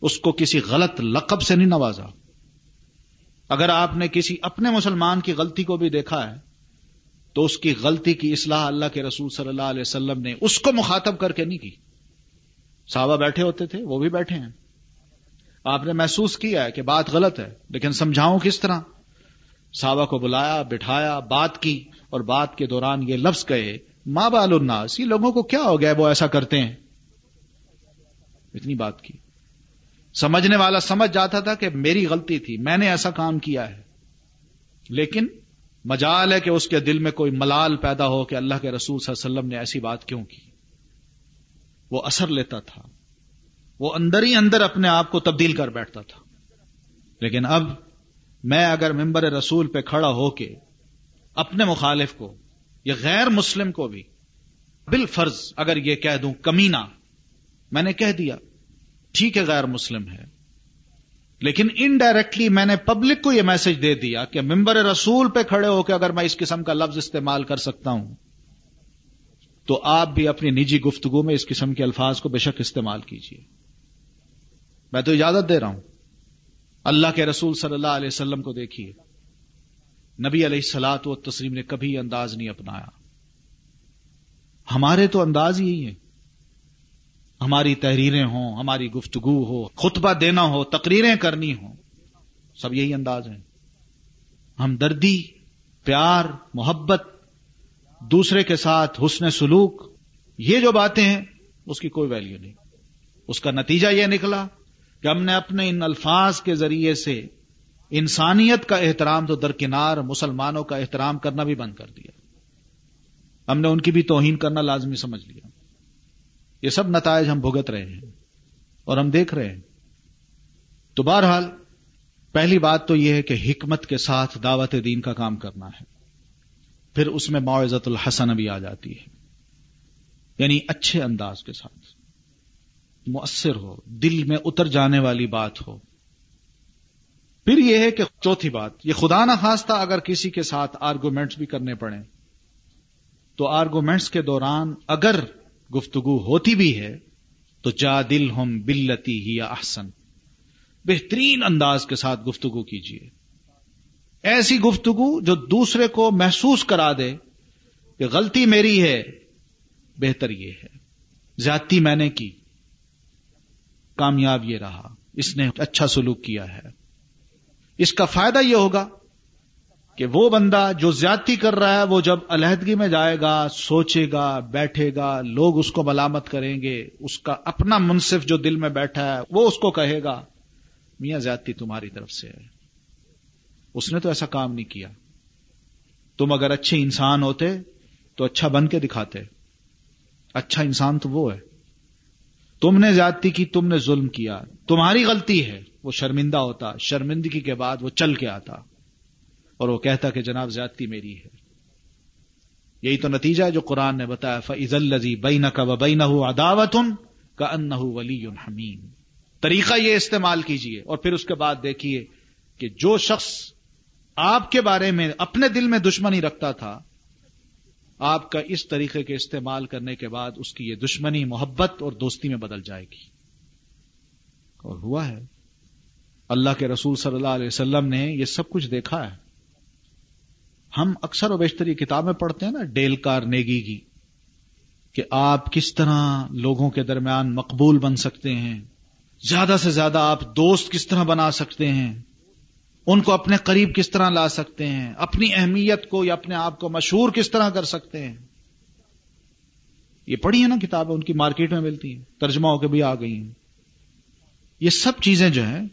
Speaker 1: اس کو کسی غلط لقب سے نہیں نوازا۔ اگر آپ نے کسی اپنے مسلمان کی غلطی کو بھی دیکھا ہے تو اس کی غلطی کی اصلاح اللہ کے رسول صلی اللہ علیہ وسلم نے اس کو مخاطب کر کے نہیں کی۔ صحابہ بیٹھے ہوتے تھے، وہ بھی بیٹھے ہیں۔ آپ نے محسوس کیا ہے کہ بات غلط ہے، لیکن سمجھاؤں کس طرح؟ صحابہ کو بلایا، بٹھایا، بات کی اور بات کے دوران یہ لفظ کہے ماں بال الناس، یہ لوگوں کو کیا ہو گیا وہ ایسا کرتے ہیں۔ اتنی بات کی۔ سمجھنے والا سمجھ جاتا تھا کہ میری غلطی تھی، میں نے ایسا کام کیا ہے۔ لیکن مجال ہے کہ اس کے دل میں کوئی ملال پیدا ہو کہ اللہ کے رسول صلی اللہ علیہ وسلم نے ایسی بات کیوں کی؟ وہ اثر لیتا تھا۔ وہ اندر ہی اندر اپنے آپ کو تبدیل کر بیٹھتا تھا۔ لیکن اب میں اگر ممبر رسول پہ کھڑا ہو کے اپنے مخالف کو، یا غیر مسلم کو بھی بال فرض اگر یہ کہہ دوں کمینہ، میں نے کہہ دیا، ٹھیک ہے، غیر مسلم ہے۔ لیکن انڈائریکٹلی میں نے پبلک کو یہ میسج دے دیا کہ ممبر رسول پہ کھڑے ہو کے اگر میں اس قسم کا لفظ استعمال کر سکتا ہوں، تو آپ بھی اپنی نجی گفتگو میں اس قسم کے الفاظ کو بے شک استعمال کیجیے میں تو اجازت دے رہا ہوں۔ اللہ کے رسول صلی اللہ علیہ وسلم کو دیکھیے۔ نبی علیہ السلاط و تسلیم نے کبھی انداز نہیں اپنایا۔ ہمارے تو انداز ہی ہے ہماری تحریریں ہوں، ہماری گفتگو ہو، خطبہ دینا ہو، تقریریں کرنی ہو سب یہی انداز ہیں۔ ہمدردی، پیار، محبت، دوسرے کے ساتھ حسن سلوک، یہ جو باتیں ہیں، اس کی کوئی ویلیو نہیں۔ اس کا نتیجہ یہ نکلا کہ ہم نے اپنے ان الفاظ کے ذریعے سے انسانیت کا احترام تو درکنار مسلمانوں کا احترام کرنا بھی بند کر دیا۔ ہم نے ان کی بھی توہین کرنا لازمی سمجھ لیا۔ یہ سب نتائج ہم بھگت رہے ہیں اور ہم دیکھ رہے ہیں۔ تو بہرحال، پہلی بات تو یہ ہے کہ حکمت کے ساتھ دعوت دین کا کام کرنا ہے۔ پھر اس میں معزت الحسن بھی آ جاتی ہے۔ یعنی اچھے انداز کے ساتھ۔ مؤثر ہو، دل میں اتر جانے والی بات ہو۔ پھر یہ ہے کہ چوتھی بات، یہ خدا نہ خواستہ اگر کسی کے ساتھ آرگومنٹس بھی کرنے پڑے تو آرگومنٹس کے دوران اگر گفتگو ہوتی بھی ہے، تو جا دل ہم بلتی ہی یا احسن۔ بہترین انداز کے ساتھ گفتگو کیجیے ایسی گفتگو جو دوسرے کو محسوس کرا دے کہ غلطی میری ہے، بہتر یہ ہے۔ زیادتی میں نے کی، کامیاب یہ رہا۔ اس نے اچھا سلوک کیا ہے۔ اس کا فائدہ یہ ہوگا کہ وہ بندہ جو زیادتی کر رہا ہے، وہ جب علیحدگی میں جائے گا، سوچے گا، بیٹھے گا، لوگ اس کو ملامت کریں گے، اس کا اپنا منصف جو دل میں بیٹھا ہے، وہ اس کو کہے گا، میاں زیادتی تمہاری طرف سے ہے۔ اس نے تو ایسا کام نہیں کیا۔ تم اگر اچھے انسان ہوتے، تو اچھا بن کے دکھاتے۔ اچھا انسان تو وہ ہے۔ تم نے زیادتی کی، تم نے ظلم کیا۔ تمہاری غلطی ہے۔ وہ شرمندہ ہوتا، شرمندگی کے بعد وہ چل کے آتا۔ اور وہ کہتا کہ جناب زیادتی میری ہے۔ یہی تو نتیجہ ہے جو قرآن نے بتایا فض الزی بین کا بین اداوت کا ان ولی حمیم طریقہ یہ استعمال کیجیے اور پھر اس کے بعد دیکھیے کہ جو شخص آپ کے بارے میں اپنے دل میں دشمنی رکھتا تھا، آپ کا اس طریقے کے استعمال کرنے کے بعد اس کی یہ دشمنی، محبت اور دوستی میں بدل جائے گی۔ اور ہوا ہے۔ اللہ کے رسول صلی اللہ علیہ وسلم نے یہ سب کچھ دیکھا ہے۔ ہم اکثر و بیشتر یہ کتابیں پڑھتے ہیں نا، ڈیل کار نیگی کی، کہ آپ کس طرح لوگوں کے درمیان مقبول بن سکتے ہیں، زیادہ سے زیادہ آپ دوست کس طرح بنا سکتے ہیں، ان کو اپنے قریب کس طرح لا سکتے ہیں، اپنی اہمیت کو یا اپنے آپ کو مشہور کس طرح کر سکتے ہیں۔ یہ پڑھی ہے نا کتابیں، ان کی مارکیٹ میں ملتی ہیں، ترجمہ ہو کے بھی آ گئی ہیں۔ یہ سب چیزیں جو ہیں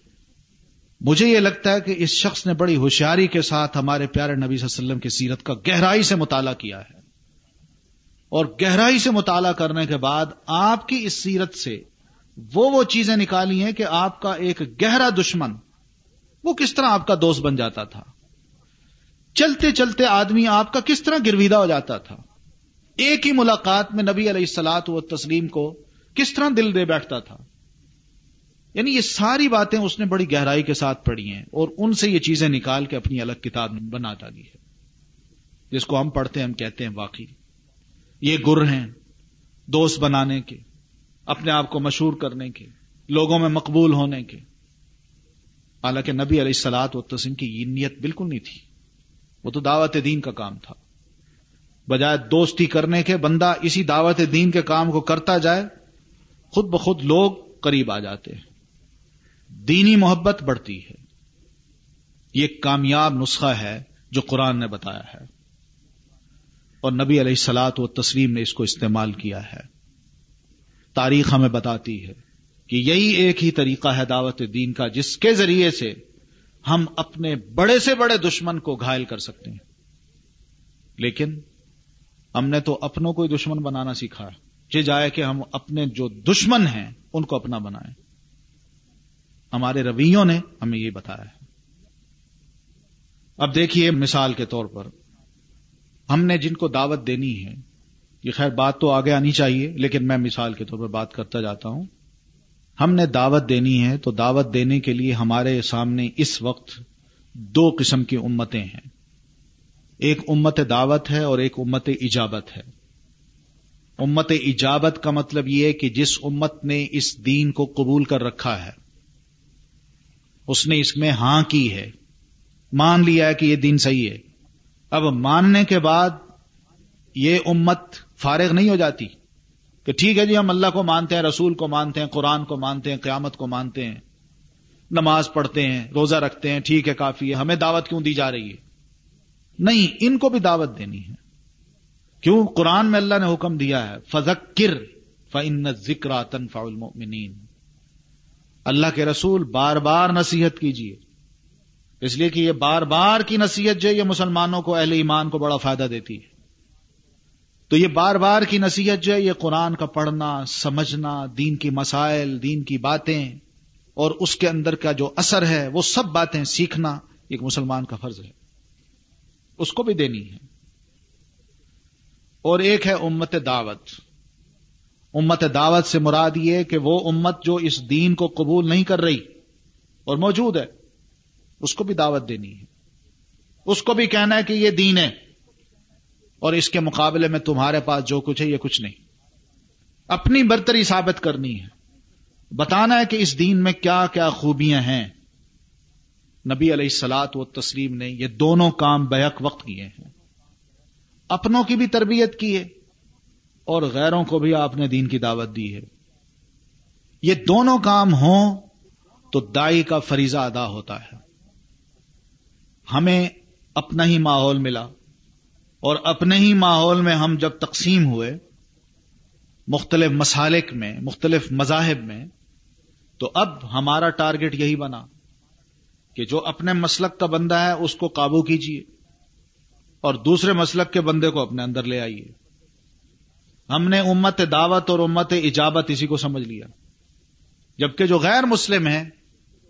Speaker 1: مجھے یہ لگتا ہے کہ اس شخص نے بڑی ہوشیاری کے ساتھ ہمارے پیارے نبی صلی اللہ علیہ وسلم کی سیرت کا گہرائی سے مطالعہ کیا ہے۔ اور گہرائی سے مطالعہ کرنے کے بعد آپ کی اس سیرت سے وہ وہ چیزیں نکالی ہیں کہ آپ کا ایک گہرا دشمن وہ کس طرح آپ کا دوست بن جاتا تھا۔ چلتے چلتے آدمی آپ کا کس طرح گرویدہ ہو جاتا تھا۔ ایک ہی ملاقات میں نبی علیہ السلاط و تسلیم کو کس طرح دل دے بیٹھتا تھا۔ یعنی یہ ساری باتیں اس نے بڑی گہرائی کے ساتھ پڑھی ہیں اور ان سے یہ چیزیں نکال کے اپنی الگ کتاب بنا ڈالی ہے۔ جس کو ہم پڑھتے ہیں، ہم کہتے ہیں واقعی۔ یہ گر ہیں دوست بنانے کے، اپنے آپ کو مشہور کرنے کے، لوگوں میں مقبول ہونے کے۔ حالانکہ نبی علیہ السلاط و تسیم کی یہ نیت بالکل نہیں تھی۔ وہ تو دعوت دین کا کام تھا۔ بجائے دوستی کرنے کے، بندہ اسی دعوت دین کے کام کو کرتا جائے، خود بخود لوگ قریب آ جاتے ہیں۔ دینی محبت بڑھتی ہے۔ یہ کامیاب نسخہ ہے جو قرآن نے بتایا ہے۔ اور نبی علیہ السلاط و تسلیم نے اس کو استعمال کیا ہے۔ تاریخ ہمیں بتاتی ہے کہ یہی ایک ہی طریقہ ہے دعوت دین کا، جس کے ذریعے سے ہم اپنے بڑے سے بڑے دشمن کو گھائل کر سکتے ہیں۔ لیکن ہم نے تو اپنوں کو ہی دشمن بنانا سیکھا۔ ہے یہ جائے کہ ہم اپنے جو دشمن ہیں، ان کو اپنا بنائیں۔ ہمارے رویوں نے ہمیں یہ بتایا ہے۔ اب دیکھیے مثال کے طور پر، ہم نے جن کو دعوت دینی ہے، یہ خیر بات تو آگے آنی چاہیے، لیکن میں مثال کے طور پر بات کرتا جاتا ہوں۔ ہم نے دعوت دینی ہے تو دعوت دینے کے لیے ہمارے سامنے اس وقت دو قسم کی امتیں ہیں۔ ایک امت دعوت ہے اور ایک امت ایجابت ہے۔ امت ایجابت کا مطلب یہ ہے کہ جس امت نے اس دین کو قبول کر رکھا ہے اس نے اس میں ہاں کی ہے۔ مان لیا ہے کہ یہ دین صحیح ہے۔ اب ماننے کے بعد یہ امت فارغ نہیں ہو جاتی کہ ٹھیک ہے جی ہم اللہ کو مانتے ہیں، رسول کو مانتے ہیں، قرآن کو مانتے ہیں، قیامت کو مانتے ہیں۔ نماز پڑھتے ہیں، روزہ رکھتے ہیں، ٹھیک ہے، کافی ہے، ہمیں دعوت کیوں دی جا رہی ہے؟ نہیں، ان کو بھی دعوت دینی ہے۔ کیوں؟ قرآن میں اللہ نے حکم دیا ہے فضکر فن ذکر تنفع المؤمنین اللہ کے رسول بار بار نصیحت کیجیے اس لیے کہ یہ بار بار کی نصیحت جو یہ مسلمانوں کو، اہل ایمان کو بڑا فائدہ دیتی ہے۔ تو یہ بار بار کی نصیحت جو ہے، یہ قرآن کا پڑھنا، سمجھنا، دین کی مسائل، دین کی باتیں، اور اس کے اندر کا جو اثر ہے، وہ سب باتیں سیکھنا ایک مسلمان کا فرض ہے۔ اس کو بھی دینی ہے۔ اور ایک ہے امت دعوت۔ امت دعوت سے مراد یہ کہ وہ امت جو اس دین کو قبول نہیں کر رہی اور موجود ہے، اس کو بھی دعوت دینی ہے۔ اس کو بھی کہنا ہے کہ یہ دین ہے اور اس کے مقابلے میں تمہارے پاس جو کچھ ہے، یہ کچھ نہیں۔ اپنی برتری ثابت کرنی ہے۔ بتانا ہے کہ اس دین میں کیا کیا خوبیاں ہیں۔ نبی علیہ السلاط و تسلیم نے یہ دونوں کام بیک وقت کیے ہیں۔ اپنوں کی بھی تربیت کی ہے۔ اور غیروں کو بھی آپ نے دین کی دعوت دی ہے۔ یہ دونوں کام ہوں تو دائی کا فریضہ ادا ہوتا ہے۔ ہمیں اپنا ہی ماحول ملا اور اپنے ہی ماحول میں ہم جب تقسیم ہوئے مختلف مسالک میں، مختلف مذاہب میں، تو اب ہمارا ٹارگٹ یہی بنا کہ جو اپنے مسلک کا بندہ ہے اس کو قابو کیجیے اور دوسرے مسلک کے بندے کو اپنے اندر لے آئیے۔ ہم نے امت دعوت اور امت اجابت اسی کو سمجھ لیا۔ جبکہ جو غیر مسلم ہیں،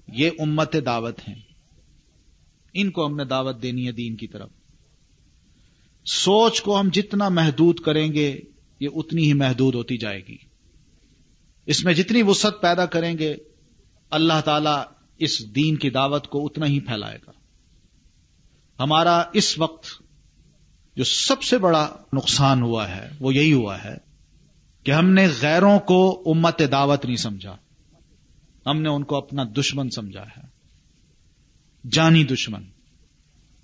Speaker 1: یہ امت دعوت ہیں۔ ان کو ہم نے دعوت دینی ہے دین کی طرف۔ سوچ کو ہم جتنا محدود کریں گے، یہ اتنی ہی محدود ہوتی جائے گی۔ اس میں جتنی وسعت پیدا کریں گے، اللہ تعالی اس دین کی دعوت کو اتنا ہی پھیلائے گا۔ ہمارا اس وقت جو سب سے بڑا نقصان ہوا ہے، وہ یہی ہوا ہے کہ ہم نے غیروں کو امت دعوت نہیں سمجھا۔ ہم نے ان کو اپنا دشمن سمجھا ہے، جانی دشمن۔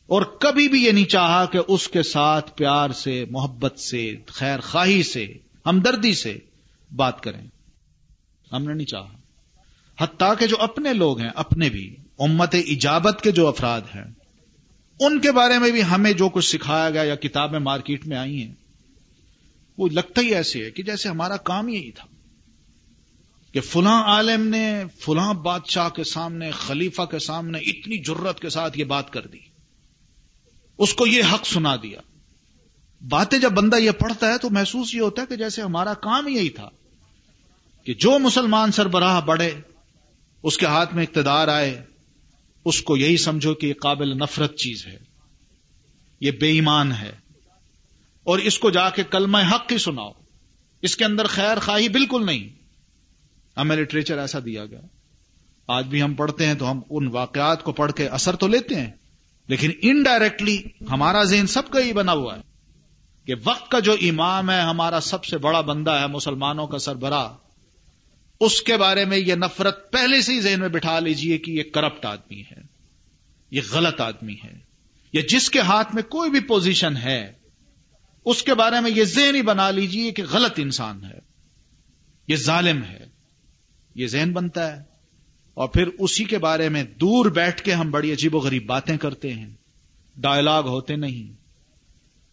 Speaker 1: اور کبھی بھی یہ نہیں چاہا کہ اس کے ساتھ پیار سے، محبت سے، خیر خواہی سے، ہمدردی سے بات کریں۔ ہم نے نہیں چاہا۔ حتیٰ کہ جو اپنے لوگ ہیں، اپنے بھی، امت اجابت کے جو افراد ہیں ان کے بارے میں بھی ہمیں جو کچھ سکھایا گیا یا کتابیں مارکیٹ میں آئی ہیں، وہ لگتا ہی ایسے ہے کہ جیسے ہمارا کام یہی تھا کہ فلاں عالم نے فلاں بادشاہ کے سامنے، خلیفہ کے سامنے اتنی جرت کے ساتھ یہ بات کر دی۔ اس کو یہ حق سنا دیا۔ باتیں جب بندہ یہ پڑھتا ہے تو محسوس یہ ہوتا ہے کہ جیسے ہمارا کام یہی تھا کہ جو مسلمان سربراہ بڑھے، اس کے ہاتھ میں اقتدار آئے اس کو یہی سمجھو کہ یہ قابل نفرت چیز ہے۔ یہ بے ایمان ہے۔ اور اس کو جا کے کلمہ حق ہی سناؤ۔ اس کے اندر خیر خواہی بالکل نہیں۔ ہمیں لٹریچر ایسا دیا گیا۔ آج بھی ہم پڑھتے ہیں تو ہم ان واقعات کو پڑھ کے اثر تو لیتے ہیں، لیکن انڈائریکٹلی ہمارا ذہن سب کا ہی بنا ہوا ہے کہ وقت کا جو امام ہے، ہمارا سب سے بڑا بندہ ہے، مسلمانوں کا سربراہ۔ اس کے بارے میں یہ نفرت پہلے سے ہی ذہن میں بٹھا لیجیے کہ یہ کرپٹ آدمی ہے، یہ غلط آدمی ہے، یا جس کے ہاتھ میں کوئی بھی پوزیشن ہے، اس کے بارے میں یہ ذہن ہی بنا لیجیے کہ غلط انسان ہے، یہ ظالم ہے، یہ ذہن بنتا ہے۔ اور پھر اسی کے بارے میں دور بیٹھ کے ہم بڑی عجیب و غریب باتیں کرتے ہیں۔ ڈائلاگ ہوتے نہیں۔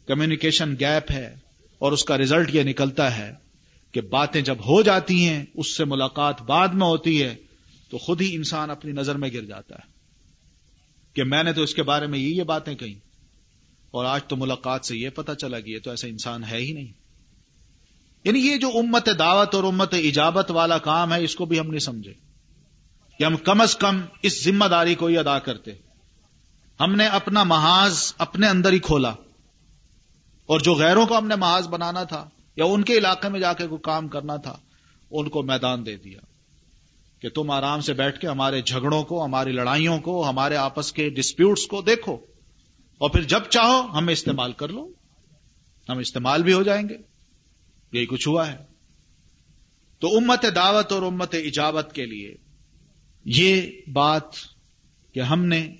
Speaker 1: کمیونیکیشن گیپ ہے اور اس کا ریزلٹ یہ نکلتا ہے۔ کہ باتیں جب ہو جاتی ہیں، اس سے ملاقات بعد میں ہوتی ہے، تو خود ہی انسان اپنی نظر میں گر جاتا ہے۔ کہ میں نے تو اس کے بارے میں یہ باتیں کہیں، اور آج تو ملاقات سے یہ پتا چلا کہ یہ تو ایسا انسان ہے ہی نہیں۔ یعنی یہ جو امت دعوت اور امت ایجابت والا کام ہے، اس کو بھی ہم نہیں سمجھے۔ کہ ہم کم از کم اس ذمہ داری کو ہی ادا کرتے۔ ہم نے اپنا محاذ اپنے اندر ہی کھولا، اور جو غیروں کو ہم نے محاذ بنانا تھا یا ان کے علاقے میں جا کے کوئی کام کرنا تھا، ان کو میدان دے دیا کہ تم آرام سے بیٹھ کے ہمارے جھگڑوں کو، ہماری لڑائیوں کو، ہمارے آپس کے ڈسپیوٹس کو دیکھو اور پھر جب چاہو ہمیں استعمال کر لو۔ ہم استعمال بھی ہو جائیں گے۔ یہی کچھ ہوا ہے۔ تو امت دعوت اور امت اجابت کے لیے یہ بات کہ ہم نے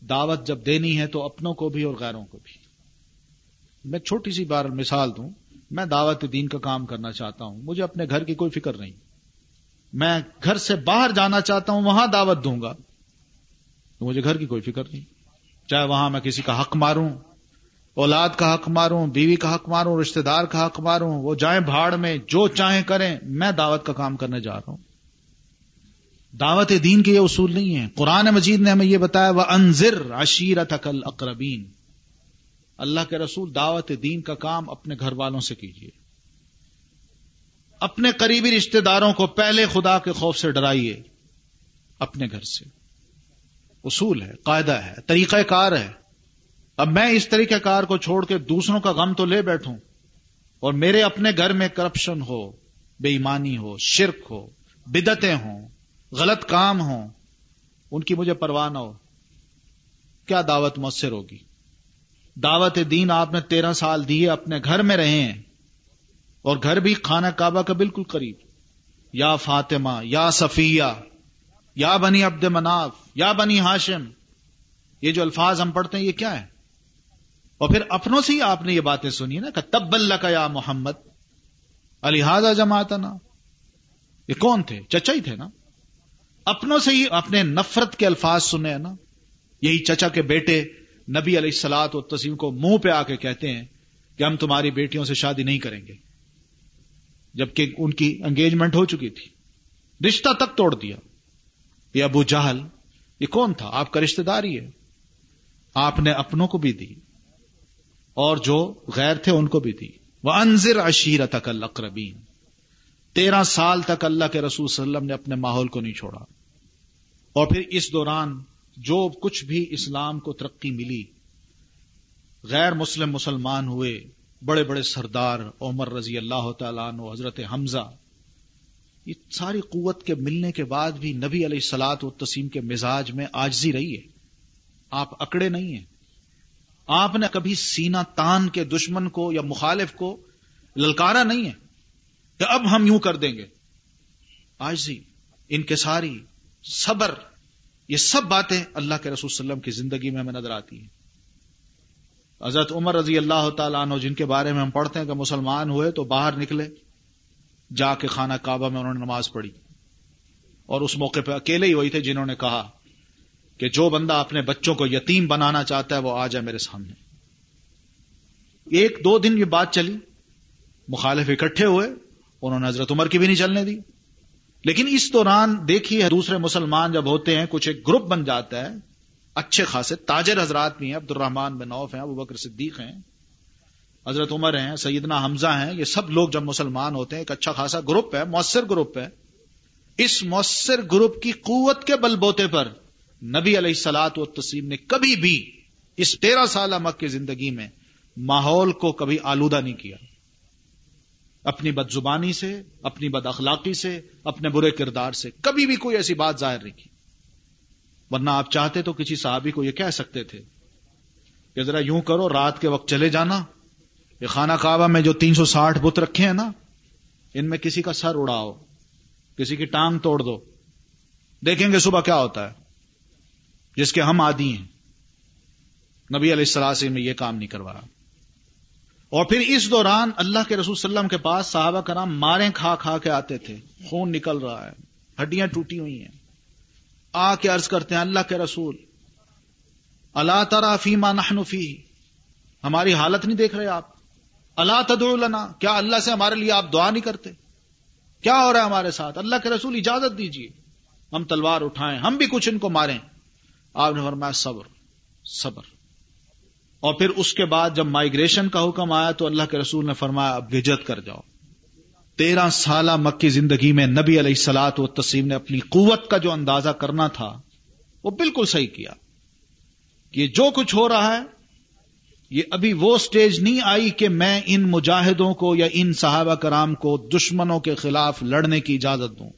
Speaker 1: دعوت جب دینی ہے تو اپنوں کو بھی اور غیروں کو بھی۔ میں چھوٹی سی بار مثال دوں۔ میں دعوت دین کا کام کرنا چاہتا ہوں، مجھے اپنے گھر کی کوئی فکر نہیں۔ میں گھر سے باہر جانا چاہتا ہوں، وہاں دعوت دوں گا۔ تو مجھے گھر کی کوئی فکر نہیں۔ چاہے وہاں میں کسی کا حق ماروں، اولاد کا حق ماروں، بیوی کا حق ماروں، رشتہ دار کا حق ماروں، وہ جائیں بھاڑ میں، جو چاہیں کریں، میں دعوت کا کام کرنے جا رہا ہوں۔ دعوت دین کے یہ اصول نہیں ہے قرآن مجید نے ہمیں یہ بتایا وہ انضر عشیرت اقربین اللہ کے رسول دعوت دین کا کام اپنے گھر والوں سے کیجیے اپنے قریبی رشتہ داروں کو پہلے خدا کے خوف سے ڈرائیے۔ اپنے گھر سے۔ اصول ہے، قاعدہ ہے، طریقہ کار ہے۔ اب میں اس طریقہ کار کو چھوڑ کے دوسروں کا غم تو لے بیٹھوں۔ اور میرے اپنے گھر میں کرپشن ہو بے ایمانی ہو، شرک ہو بدتیں ہوں، غلط کام ہوں، ان کی مجھے پرواہ نہ ہو۔ کیا دعوت مؤثر ہوگی؟ دعوت دین آپ نے تیرہ سال دیے، اپنے گھر میں رہے ہیں۔ اور گھر بھی خانہ کعبہ کا بالکل قریب۔ یا فاطمہ، یا صفیہ، یا بنی عبد مناف، یا بنی ہاشم۔ یہ جو الفاظ ہم پڑھتے ہیں، یہ کیا ہے؟ اور پھر اپنوں سے ہی آپ نے یہ باتیں سنی نا کہ تب اللہ کا یا محمد الحاظ جماعت نا یہ کون تھے؟ چچا ہی تھے نا۔ اپنوں سے ہی اپنے نفرت کے الفاظ سنے ہیں نا۔ یہی چچا کے بیٹے نبی علیہ السلاط و تسیم کو منہ پہ آ کے کہتے ہیں کہ ہم تمہاری بیٹیوں سے شادی نہیں کریں گے۔ جبکہ ان کی انگیجمنٹ ہو چکی تھی۔ رشتہ تک توڑ دیا۔ یہ ابو جہل، یہ کون تھا؟ آپ کا رشتہ دار ہی ہے۔ آپ نے اپنوں کو بھی دی اور جو غیر تھے ان کو بھی دی۔ وہ انضر اشیر تک القربین تیرہ سال تک اللہ کے رسول صلی اللہ علیہ وسلم نے اپنے ماحول کو نہیں چھوڑا۔ اور پھر اس دوران جو کچھ بھی اسلام کو ترقی ملی، غیر مسلم مسلمان ہوئے، بڑے بڑے سردار، عمر رضی اللہ تعالیٰ عنہ، حضرت حمزہ، یہ ساری قوت کے ملنے کے بعد بھی نبی علیہ سلاد و تسیم کے مزاج میں آجزی رہی ہے۔ آپ اکڑے نہیں ہیں۔ آپ نے کبھی سینا تان کے دشمن کو یا مخالف کو للکارا نہیں ہے کہ اب ہم یوں کر دیں گے۔ آجزی ان کے ساری صبر یہ سب باتیں اللہ کے رسول وسلم کی زندگی میں ہمیں نظر آتی ہیں۔ حضرت عمر رضی اللہ تعالیٰ عنہ جن کے بارے میں ہم پڑھتے ہیں کہ مسلمان ہوئے تو باہر نکلے، جا کے خانہ کعبہ میں انہوں نے نماز پڑھی۔ اور اس موقع پہ اکیلے ہی وہی تھے جنہوں نے کہا کہ جو بندہ اپنے بچوں کو یتیم بنانا چاہتا ہے وہ آ جائے میرے سامنے۔ ایک دو دن یہ بات چلی، مخالف اکٹھے ہوئے، انہوں نے حضرت عمر کی بھی نہیں چلنے دی۔ لیکن اس دوران دیکھیے دوسرے مسلمان جب ہوتے ہیں، کچھ ایک گروپ بن جاتا ہے، اچھے خاصے، تاجر حضرات بھی ہیں عبد الرحمان بن نوف ہیں ابو بکر صدیق ہیں، حضرت عمر ہیں، سیدنا حمزہ ہیں، یہ سب لوگ جب مسلمان ہوتے ہیں، ایک اچھا خاصا گروپ ہے، مؤثر گروپ ہے۔ اس مؤثر گروپ کی قوت کے بل بوتے پر نبی علیہ سلاد و تسیم نے کبھی بھی اس تیرہ سالہ مک کی زندگی میں ماحول کو کبھی آلودہ نہیں کیا۔ اپنی بد زبانی سے، اپنی بد اخلاقی سے، اپنے برے کردار سے، کبھی بھی کوئی ایسی بات ظاہر نہیں کی۔ ورنہ آپ چاہتے تو کسی صحابی کو یہ کہہ سکتے تھے کہ ذرا یوں کرو، رات کے وقت چلے جانا۔ یہ خانہ کعبہ میں جو تین سو ساٹھ بت رکھے ہیں نا، ان میں کسی کا سر اڑاؤ، کسی کی ٹانگ توڑ دو۔ دیکھیں گے صبح کیا ہوتا ہے۔ جس کے ہم آدی ہیں۔ نبی علیہ السلام میں یہ کام نہیں کروایا اور پھر اس دوران اللہ کے رسول وسلم کے پاس صحابہ کرام مارے کھا کھا کے آتے تھے۔ خون نکل رہا ہے۔ ہڈیاں ٹوٹی ہوئی ہیں۔ آ کے عرض کرتے ہیں، اللہ کے رسول اللہ ترا فیما نحنفی ہماری حالت نہیں دیکھ رہے آپ۔ اللہ تدعو لنا۔ کیا اللہ سے ہمارے لیے آپ دعا نہیں کرتے؟ کیا ہو رہا ہے ہمارے ساتھ؟ اللہ کے رسول، اجازت دیجیے ہم تلوار اٹھائیں، ہم بھی کچھ ان کو ماریں۔ آپ نے فرمایا، صبر صبر۔ اور پھر اس کے بعد جب مائگریشن کا حکم آیا تو اللہ کے رسول نے فرمایا، اب ہجرت کر جاؤ۔ تیرہ سالہ مکی زندگی میں نبی علیہ سلاد و تسیم نے اپنی قوت کا جو اندازہ کرنا تھا، وہ بالکل صحیح کیا۔ کہ جو کچھ ہو رہا ہے، یہ ابھی وہ سٹیج نہیں آئی کہ میں ان مجاہدوں کو یا ان صحابہ کرام کو دشمنوں کے خلاف لڑنے کی اجازت دوں۔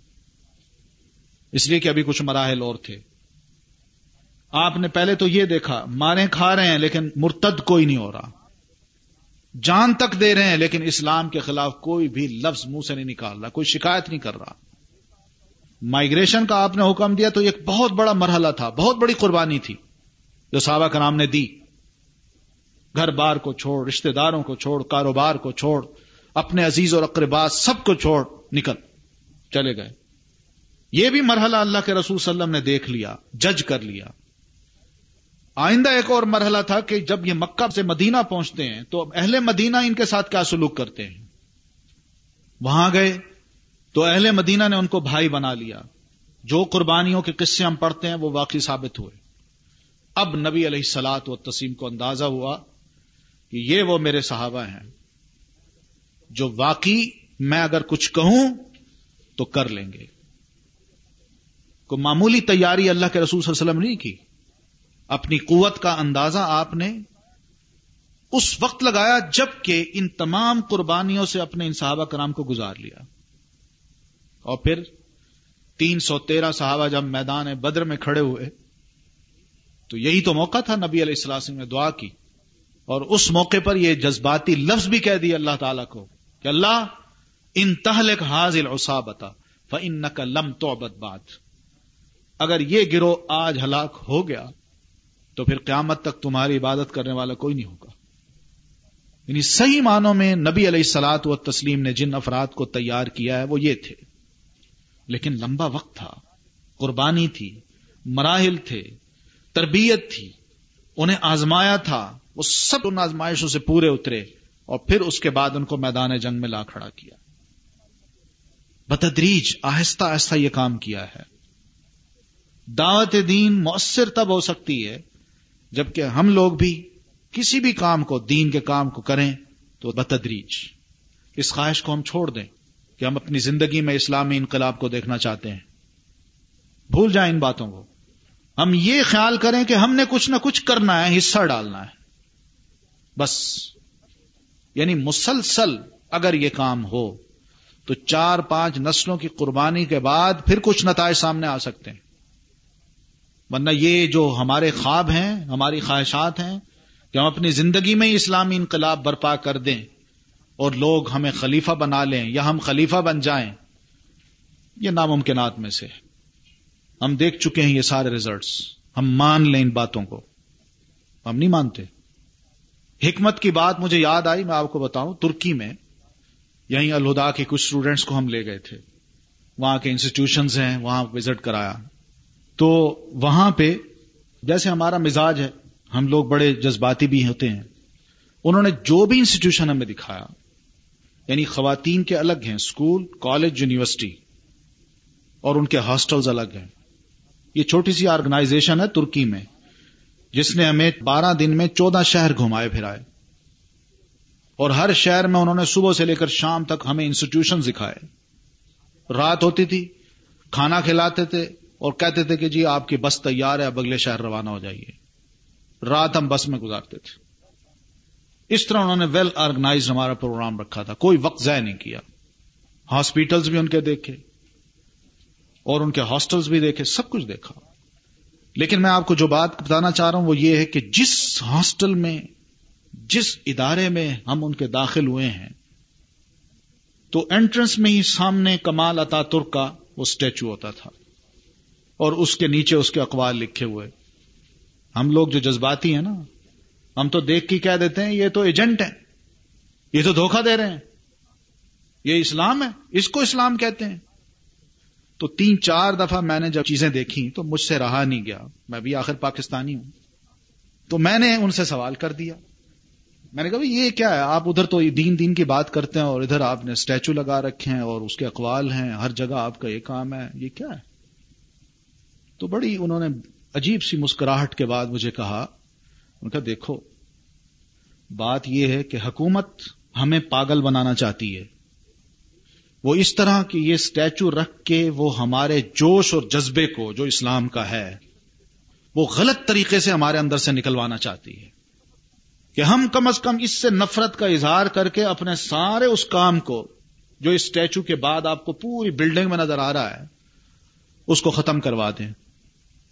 Speaker 1: اس لیے کہ ابھی کچھ مراحل اور تھے۔ آپ نے پہلے تو یہ دیکھا مارے کھا رہے ہیں لیکن مرتد کوئی نہیں ہو رہا۔ جان تک دے رہے ہیں لیکن اسلام کے خلاف کوئی بھی لفظ منہ سے نہیں نکال رہا، کوئی شکایت نہیں کر رہا۔ مائگریشن کا آپ نے حکم دیا تو ایک بہت بڑا مرحلہ تھا، بہت بڑی قربانی تھی جو صحابہ کا نام نے دی۔ گھر بار کو چھوڑ، رشتہ داروں کو چھوڑ، کاروبار کو چھوڑ، اپنے عزیز اور اقربات سب کو چھوڑ، نکل، چلے گئے۔ یہ بھی مرحلہ اللہ کے رسول صلی اللہ علیہ وسلم نے دیکھ لیا، جج کر لیا۔ آئندہ ایک اور مرحلہ تھا کہ جب یہ مکہ سے مدینہ پہنچتے ہیں تو اہل مدینہ ان کے ساتھ کیا سلوک کرتے ہیں؟ وہاں گئے تو اہل مدینہ نے ان کو بھائی بنا لیا۔ جو قربانیوں کے قصے ہم پڑھتے ہیں وہ واقعی ثابت ہوئے۔ اب نبی علیہ سلاد و تسیم کو اندازہ ہوا کہ یہ وہ میرے صحابہ ہیں۔ جو واقعی میں اگر کچھ کہوں تو کر لیں گے۔ کو معمولی تیاری اللہ کے رسول صلی اللہ علیہ وسلم نہیں کی؟ اپنی قوت کا اندازہ آپ نے اس وقت لگایا جبکہ ان تمام قربانیوں سے اپنے ان صحابہ کرام کو گزار لیا۔ اور پھر تین سو تیرہ صحابہ جب میدان بدر میں کھڑے ہوئے، تو یہی تو موقع تھا نبی علیہ السلام نے دعا کی۔ اور اس موقع پر یہ جذباتی لفظ بھی کہہ دیا اللہ تعالی کو کہ اللہ، ان تہلک حاضل بتا ان لم تو بات اگر یہ گروہ آج ہلاک ہو گیا تو پھر قیامت تک تمہاری عبادت کرنے والا کوئی نہیں ہوگا۔ یعنی صحیح معنوں میں نبی علیہ سلاد و تسلیم نے جن افراد کو تیار کیا ہے وہ یہ تھے۔ لیکن لمبا وقت تھا، قربانی تھی، مراحل تھے، تربیت تھی، انہیں آزمایا تھا، وہ سب ان آزمائشوں سے پورے اترے اور پھر اس کے بعد ان کو میدان جنگ میں لا کھڑا کیا۔ بتدریج، آہستہ آہستہ یہ کام کیا ہے۔ دعوت دین مؤثر تب ہو سکتی ہے جبکہ ہم لوگ بھی کسی بھی کام کو، دین کے کام کو کریں تو بتدریج۔ اس خواہش کو ہم چھوڑ دیں کہ ہم اپنی زندگی میں اسلامی انقلاب کو دیکھنا چاہتے ہیں۔ بھول جائیں ان باتوں کو۔ ہم یہ خیال کریں کہ ہم نے کچھ نہ کچھ کرنا ہے، حصہ ڈالنا ہے۔ بس۔ یعنی مسلسل اگر یہ کام ہو تو چار پانچ نسلوں کی قربانی کے بعد پھر کچھ نتائج سامنے آ سکتے ہیں۔ ورنہ یہ جو ہمارے خواب ہیں، ہماری خواہشات ہیں، کہ ہم اپنی زندگی میں اسلامی انقلاب برپا کر دیں اور لوگ ہمیں خلیفہ بنا لیں یا ہم خلیفہ بن جائیں، یہ ناممکنات میں سے ہم دیکھ چکے ہیں یہ سارے ریزلٹس ہم مان لیں ان باتوں کو۔ ہم نہیں مانتے۔ حکمت کی بات مجھے یاد آئی، میں آپ کو بتاؤں، ترکی میں یہیں الہدا کے کچھ اسٹوڈینٹس کو ہم لے گئے تھے۔ وہاں کے انسٹیٹیوشنز ہیں، وہاں وزٹ کرایا۔ تو وہاں پہ جیسے ہمارا مزاج ہے، ہم لوگ بڑے جذباتی بھی ہوتے ہیں۔ انہوں نے جو بھی انسٹیٹیوشن ہمیں دکھایا یعنی خواتین کے الگ ہیں اسکول کالج یونیورسٹی اور ان کے ہاسٹلز الگ ہیں۔ یہ چھوٹی سی آرگنائزیشن ہے ترکی میں، جس نے ہمیں بارہ دن میں چودہ شہر گھمائے، پھرائے۔ اور ہر شہر میں انہوں نے صبح سے لے کر شام تک ہمیں انسٹیٹیوشن دکھائے۔ رات ہوتی تھی، کھانا کھلاتے تھے اور کہتے تھے کہ جی آپ کی بس تیار ہے، اب اگلے شہر روانہ ہو جائیے۔ رات ہم بس میں گزارتے تھے۔ اس طرح انہوں نے ویل آرگنائز ہمارا پروگرام رکھا تھا۔ کوئی وقت ضائع نہیں کیا۔ ہاسپٹلس بھی ان کے دیکھے۔ اور ان کے ہاسٹلس بھی دیکھے۔ سب کچھ دیکھا۔ لیکن میں آپ کو جو بات بتانا چاہ رہا ہوں، وہ یہ ہے کہ جس ہاسٹل میں، جس ادارے میں ہم ان کے داخل ہوئے ہیں، تو انٹرنس میں ہی سامنے کمال اتا ترک کا وہ اسٹیچو ہوتا تھا۔ اور اس کے نیچے اس کے اقوال لکھے ہوئے۔ ہم لوگ جو جذباتی ہیں نا، ہم تو دیکھ کے کہہ دیتے ہیں، یہ تو ایجنٹ ہیں، یہ تو دھوکہ دے رہے ہیں۔ یہ اسلام ہے، اس کو اسلام کہتے ہیں۔ تو تین چار دفعہ میں نے جب چیزیں دیکھی تو مجھ سے رہا نہیں گیا۔ میں بھی آخر پاکستانی ہوں۔ تو میں نے ان سے سوال کر دیا۔ میں نے کہا یہ کیا ہے؟ آپ ادھر تو دین دین کی بات کرتے ہیں اور ادھر آپ نے اسٹیچو لگا رکھے ہیں اور اس کے اقوال ہیں، ہر جگہ آپ کا یہ کام ہے، یہ کیا ہے؟ تو بڑی انہوں نے عجیب سی مسکراہٹ کے بعد مجھے کہا ان کا دیکھو، بات یہ ہے کہ حکومت ہمیں پاگل بنانا چاہتی ہے۔ وہ اس طرح کہ یہ اسٹیچو رکھ کے وہ ہمارے جوش اور جذبے کو جو اسلام کا ہے، وہ غلط طریقے سے ہمارے اندر سے نکلوانا چاہتی ہے۔ کہ ہم کم از کم اس سے نفرت کا اظہار کر کے اپنے سارے اس کام کو جو اس اسٹیچو کے بعد آپ کو پوری بلڈنگ میں نظر آ رہا ہے، اس کو ختم کروا دیں۔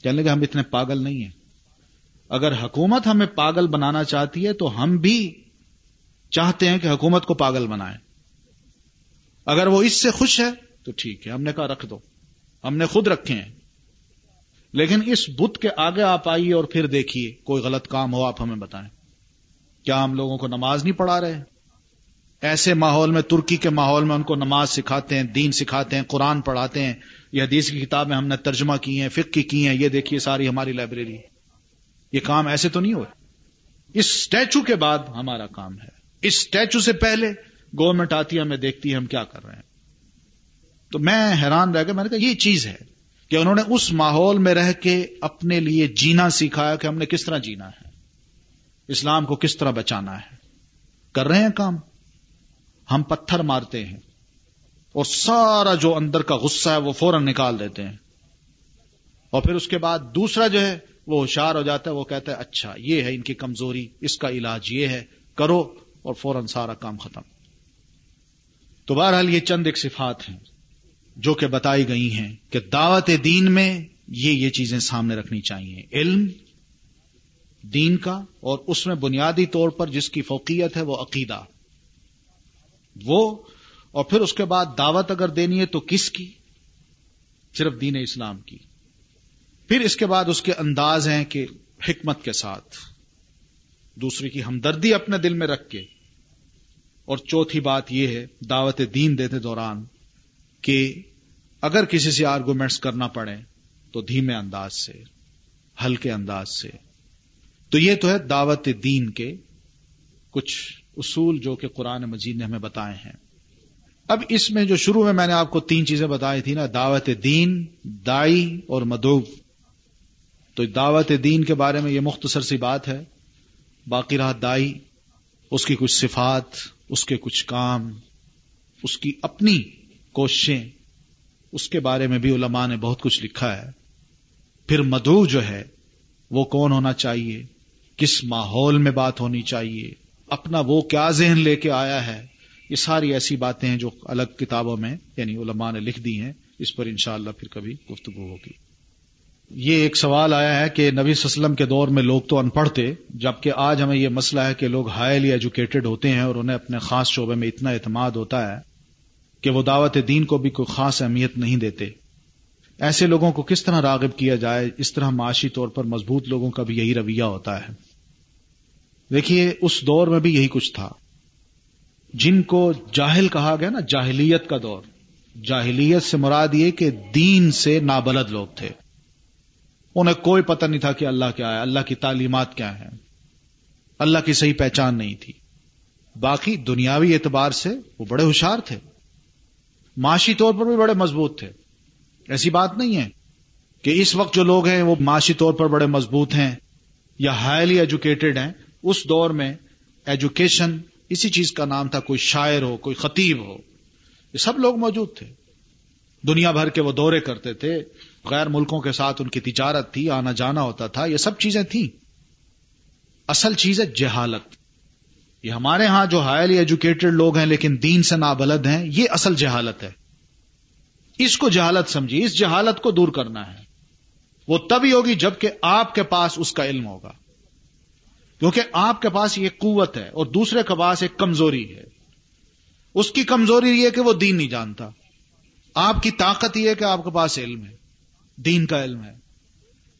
Speaker 1: کہنے لگے ہم اتنے پاگل نہیں ہیں۔ اگر حکومت ہمیں پاگل بنانا چاہتی ہے تو ہم بھی چاہتے ہیں کہ حکومت کو پاگل بنائیں۔ اگر وہ اس سے خوش ہے تو ٹھیک ہے، ہم نے کہا رکھ دو۔ ہم نے خود رکھے ہیں۔ لیکن اس بت کے آگے آپ آئیے اور پھر دیکھیے، کوئی غلط کام ہو، آپ ہمیں بتائیں۔ کیا ہم لوگوں کو نماز نہیں پڑھا رہے؟ ایسے ماحول میں، ترکی کے ماحول میں ان کو نماز سکھاتے ہیں، دین سکھاتے ہیں، قرآن پڑھاتے ہیں، یہ حدیث کی کتابیں ہم نے ترجمہ کی ہیں فک کی کی ہیں، یہ دیکھیے ساری ہماری لائبریری۔ یہ کام ایسے تو نہیں ہوئے۔ اس اسٹیچو کے بعد ہمارا کام ہے۔ اس اسٹیچو سے پہلے گورنمنٹ آتی ہے، ہمیں دیکھتی ہے ہم کیا کر رہے ہیں۔ تو میں حیران رہ گیا، میں نے کہا یہ چیز ہے کہ انہوں نے اس ماحول میں رہ کے اپنے لیے جینا سکھایا کہ ہم نے کس طرح جینا ہے۔ اسلام کو کس طرح بچانا ہے۔ کر رہے ہیں کام۔ ہم پتھر مارتے ہیں اور سارا جو اندر کا غصہ ہے وہ فوراً نکال دیتے ہیں اور پھر اس کے بعد دوسرا جو ہے وہ ہوشیار ہو جاتا ہے، وہ کہتا ہے اچھا یہ ہے ان کی کمزوری، اس کا علاج یہ ہے، کرو اور فوراً سارا کام ختم۔ تو بہرحال یہ چند ایک صفات ہیں جو کہ بتائی گئی ہیں کہ دعوت دین میں یہ یہ چیزیں سامنے رکھنی چاہیے۔ علم دین کا اور اس میں بنیادی طور پر جس کی فوقیت ہے وہ عقیدہ۔ وہ اور پھر اس کے بعد دعوت اگر دینی ہے تو کس کی؟ صرف دین اسلام کی۔ پھر اس کے بعد اس کے انداز ہیں کہ حکمت کے ساتھ۔ دوسری کی ہمدردی اپنے دل میں رکھ کے۔ اور چوتھی بات یہ ہے، دعوت دین دیتے دوران کہ اگر کسی سے آرگومنٹس کرنا پڑے تو دھیمے انداز سے، ہلکے انداز سے۔ تو یہ تو ہے دعوت دین کے کچھ اصول جو کہ قرآن مجید نے ہمیں بتائے ہیں۔ اب اس میں جو شروع میں میں نے آپ کو تین چیزیں بتائی تھی نا، دعوت دین، دائی اور مدعو۔ تو دعوت دین کے بارے میں یہ مختصر سی بات ہے۔ باقی رہا دائی، اس کی کچھ صفات، اس کے کچھ کام، اس کی اپنی کوششیں۔ اس کے بارے میں بھی علماء نے بہت کچھ لکھا ہے۔ پھر مدعو جو ہے، وہ کون ہونا چاہیے؟ کس ماحول میں بات ہونی چاہیے؟ اپنا وہ کیا ذہن لے کے آیا ہے، یہ ساری ایسی باتیں ہیں جو الگ کتابوں میں یعنی علماء نے لکھ دی ہیں، اس پر انشاءاللہ پھر کبھی گفتگو ہوگی۔ یہ ایک سوال آیا ہے کہ نبی وسلم کے دور میں لوگ تو ان پڑھ تھے، جبکہ آج ہمیں یہ مسئلہ ہے کہ لوگ ہائیلی ایجوکیٹڈ ہوتے ہیں اور انہیں اپنے خاص شعبے میں اتنا اعتماد ہوتا ہے کہ وہ دعوت دین کو بھی کوئی خاص اہمیت نہیں دیتے۔ ایسے لوگوں کو کس طرح راغب کیا جائے، اس طرح معاشی طور پر مضبوط لوگوں کا بھی یہی رویہ ہوتا ہے۔ دیکھیے، اس دور میں بھی یہی کچھ تھا۔ جن کو جاہل کہا گیا نا، جاہلیت کا دور۔ جاہلیت سے مراد یہ کہ دین سے نابلد لوگ تھے۔ انہیں کوئی پتہ نہیں تھا کہ اللہ کیا ہے، اللہ کی تعلیمات کیا ہیں۔ اللہ کی صحیح پہچان نہیں تھی۔ باقی دنیاوی اعتبار سے وہ بڑے ہوشیار تھے۔ معاشی طور پر بھی بڑے مضبوط تھے۔ ایسی بات نہیں ہے کہ اس وقت جو لوگ ہیں وہ معاشی طور پر بڑے مضبوط ہیں یا ہائیلی ایجوکیٹڈ ہیں۔ اس دور میں ایجوکیشن اسی چیز کا نام تھا، کوئی شاعر ہو، کوئی خطیب ہو، یہ سب لوگ موجود تھے۔ دنیا بھر کے وہ دورے کرتے تھے، غیر ملکوں کے ساتھ ان کی تجارت تھی، آنا جانا ہوتا تھا، یہ سب چیزیں تھیں۔ اصل چیز ہے جہالت۔ یہ ہمارے ہاں جو ہائیلی ایجوکیٹڈ لوگ ہیں لیکن دین سے نابلد ہیں، یہ اصل جہالت ہے۔ اس کو جہالت سمجھیے، اس جہالت کو دور کرنا ہے۔ وہ تبھی ہوگی جبکہ آپ کے پاس اس کا علم ہوگا۔ کیونکہ آپ کے پاس یہ قوت ہے اور دوسرے کے پاس ایک کمزوری ہے۔ اس کی کمزوری یہ کہ وہ دین نہیں جانتا۔ آپ کی طاقت یہ ہے کہ آپ کے پاس علم ہے، دین کا علم ہے۔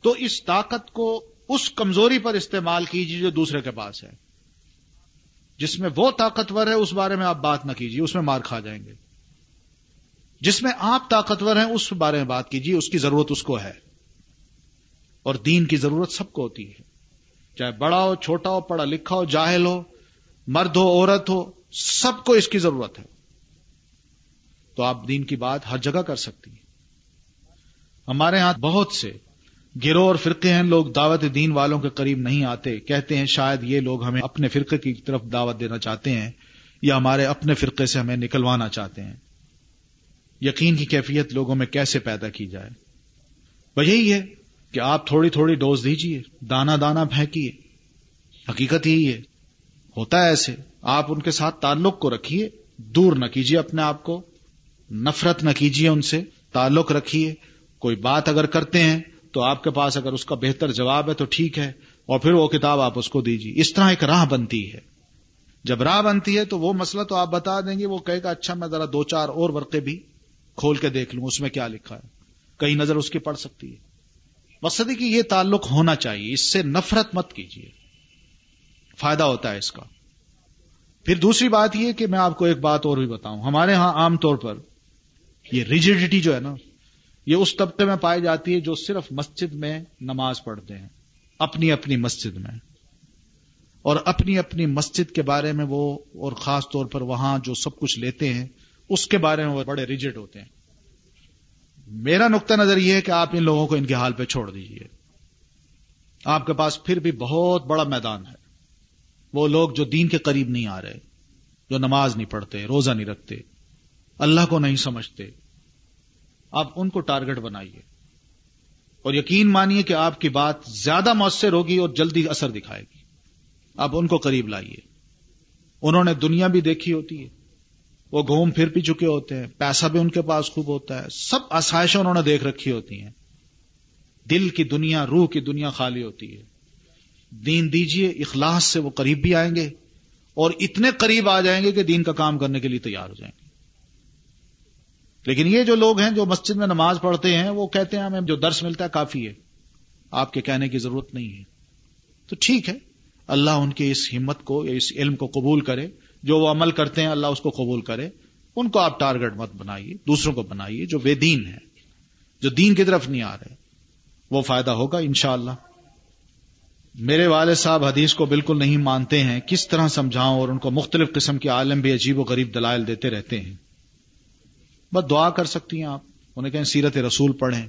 Speaker 1: تو اس طاقت کو اس کمزوری پر استعمال کیجیے جو دوسرے کے پاس ہے۔ جس میں وہ طاقتور ہے، اس بارے میں آپ بات نہ کیجیے، اس میں مار کھا جائیں گے۔ جس میں آپ طاقتور ہیں، اس بارے میں بات کیجیے، اس کی ضرورت اس کو ہے۔ اور دین کی ضرورت سب کو ہوتی ہے۔ چاہے بڑا ہو، چھوٹا ہو، پڑھا لکھا ہو، جاہل ہو، مرد ہو، عورت ہو، سب کو اس کی ضرورت ہے۔ تو آپ دین کی بات ہر جگہ کر سکتی ہیں۔ ہمارے ہاں بہت سے گروہ اور فرقے ہیں، لوگ دعوت دین والوں کے قریب نہیں آتے، کہتے ہیں شاید یہ لوگ ہمیں اپنے فرقے کی طرف دعوت دینا چاہتے ہیں یا ہمارے اپنے فرقے سے ہمیں نکلوانا چاہتے ہیں۔ یقین کی کیفیت لوگوں میں کیسے پیدا کی جائے؟ وہ یہی ہے۔ کہ آپ تھوڑی تھوڑی ڈوز دیجیے دانا دانا پھینکیے۔ حقیقت یہی ہے، ہوتا ہے ایسے۔ آپ ان کے ساتھ تعلق کو رکھیے، دور نہ کیجیے اپنے آپ کو، نفرت نہ کیجیے ان سے، تعلق رکھیے۔ کوئی بات اگر کرتے ہیں تو آپ کے پاس اگر اس کا بہتر جواب ہے تو ٹھیک ہے، اور پھر وہ کتاب آپ اس کو دیجیے اس طرح ایک راہ بنتی ہے۔ جب راہ بنتی ہے تو وہ مسئلہ تو آپ بتا دیں گے، وہ کہے گا اچھا میں ذرا دو چار اور ورقے بھی کھول کے دیکھ لوں، اس میں کیا لکھا ہے۔ کئی نظر اس کی پڑ سکتی ہے۔ مقصد کہ یہ تعلق ہونا چاہیے، اس سے نفرت مت کیجیے فائدہ ہوتا ہے اس کا۔ پھر دوسری بات یہ کہ میں آپ کو ایک بات اور بھی بتاؤں۔ ہمارے ہاں عام طور پر یہ ریجیڈیٹی جو ہے نا، یہ اس طبقے میں پائی جاتی ہے جو صرف مسجد میں نماز پڑھتے ہیں۔ اپنی اپنی مسجد میں۔ اور اپنی اپنی مسجد کے بارے میں وہ، اور خاص طور پر وہاں جو سب کچھ لیتے ہیں، اس کے بارے میں وہ بڑے ریجڈ ہوتے ہیں۔ میرا نقطہ نظر یہ ہے کہ آپ ان لوگوں کو ان کے حال پہ چھوڑ دیجیے آپ کے پاس پھر بھی بہت بڑا میدان ہے۔ وہ لوگ جو دین کے قریب نہیں آ رہے، جو نماز نہیں پڑھتے، روزہ نہیں رکھتے، اللہ کو نہیں سمجھتے، آپ ان کو ٹارگٹ بنائیے۔ اور یقین مانیے کہ آپ کی بات زیادہ مؤثر ہوگی اور جلدی اثر دکھائے گی۔ آپ ان کو قریب لائیے۔ انہوں نے دنیا بھی دیکھی ہوتی ہے۔ وہ گھوم پھر بھی چکے ہوتے ہیں، پیسہ بھی ان کے پاس خوب ہوتا ہے، سب آسائشیں انہوں نے دیکھ رکھی ہوتی ہیں۔ دل کی دنیا، روح کی دنیا خالی ہوتی ہے۔ دین دیجیے، اخلاص سے وہ قریب بھی آئیں گے اور اتنے قریب آ جائیں گے کہ دین کا کام کرنے کے لیے تیار ہو جائیں گے۔ لیکن یہ جو لوگ ہیں جو مسجد میں نماز پڑھتے ہیں، وہ کہتے ہیں ہمیں جو درس ملتا ہے کافی ہے، آپ کے کہنے کی ضرورت نہیں ہے۔ تو ٹھیک ہے، اللہ ان کی اس ہمت کو یا اس علم کو قبول کرے۔ جو وہ عمل کرتے ہیں، اللہ اس کو قبول کرے، ان کو آپ ٹارگٹ مت بنائیے، دوسروں کو بنائیے، جو بے دین ہے جو دین کی طرف نہیں آ رہے، وہ فائدہ ہوگا انشاءاللہ۔ میرے والد صاحب حدیث کو بالکل نہیں مانتے ہیں، کس طرح سمجھاؤں اور ان کو مختلف قسم کے عالم بھی عجیب و غریب دلائل دیتے رہتے ہیں۔ بس دعا کر سکتی ہیں آپ، انہیں کہیں سیرت رسول پڑھیں،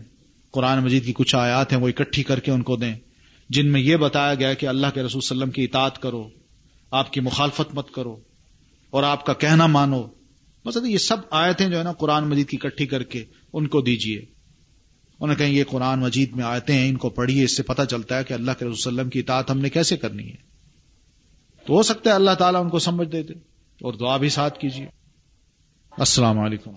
Speaker 1: قرآن مجید کی کچھ آیات ہیں، وہ اکٹھی کر کے ان کو دیں، جن میں یہ بتایا گیا کہ اللہ کے رسول وسلم کی اطاعت کرو، آپ کی مخالفت مت کرو۔ اور آپ کا کہنا مانو۔ مطلب یہ سب آیتیں جو ہے نا قرآن مجید کی اکٹھی کر کے ان کو دیجیے انہیں کہیں یہ قرآن مجید میں آیتیں ہیں، ان کو پڑھیے اس سے پتہ چلتا ہے کہ اللہ کے رسول وسلم کی اطاعت ہم نے کیسے کرنی ہے۔ تو ہو سکتا ہے اللہ تعالیٰ ان کو سمجھ دے دے اور دعا بھی ساتھ کیجیے السلام علیکم۔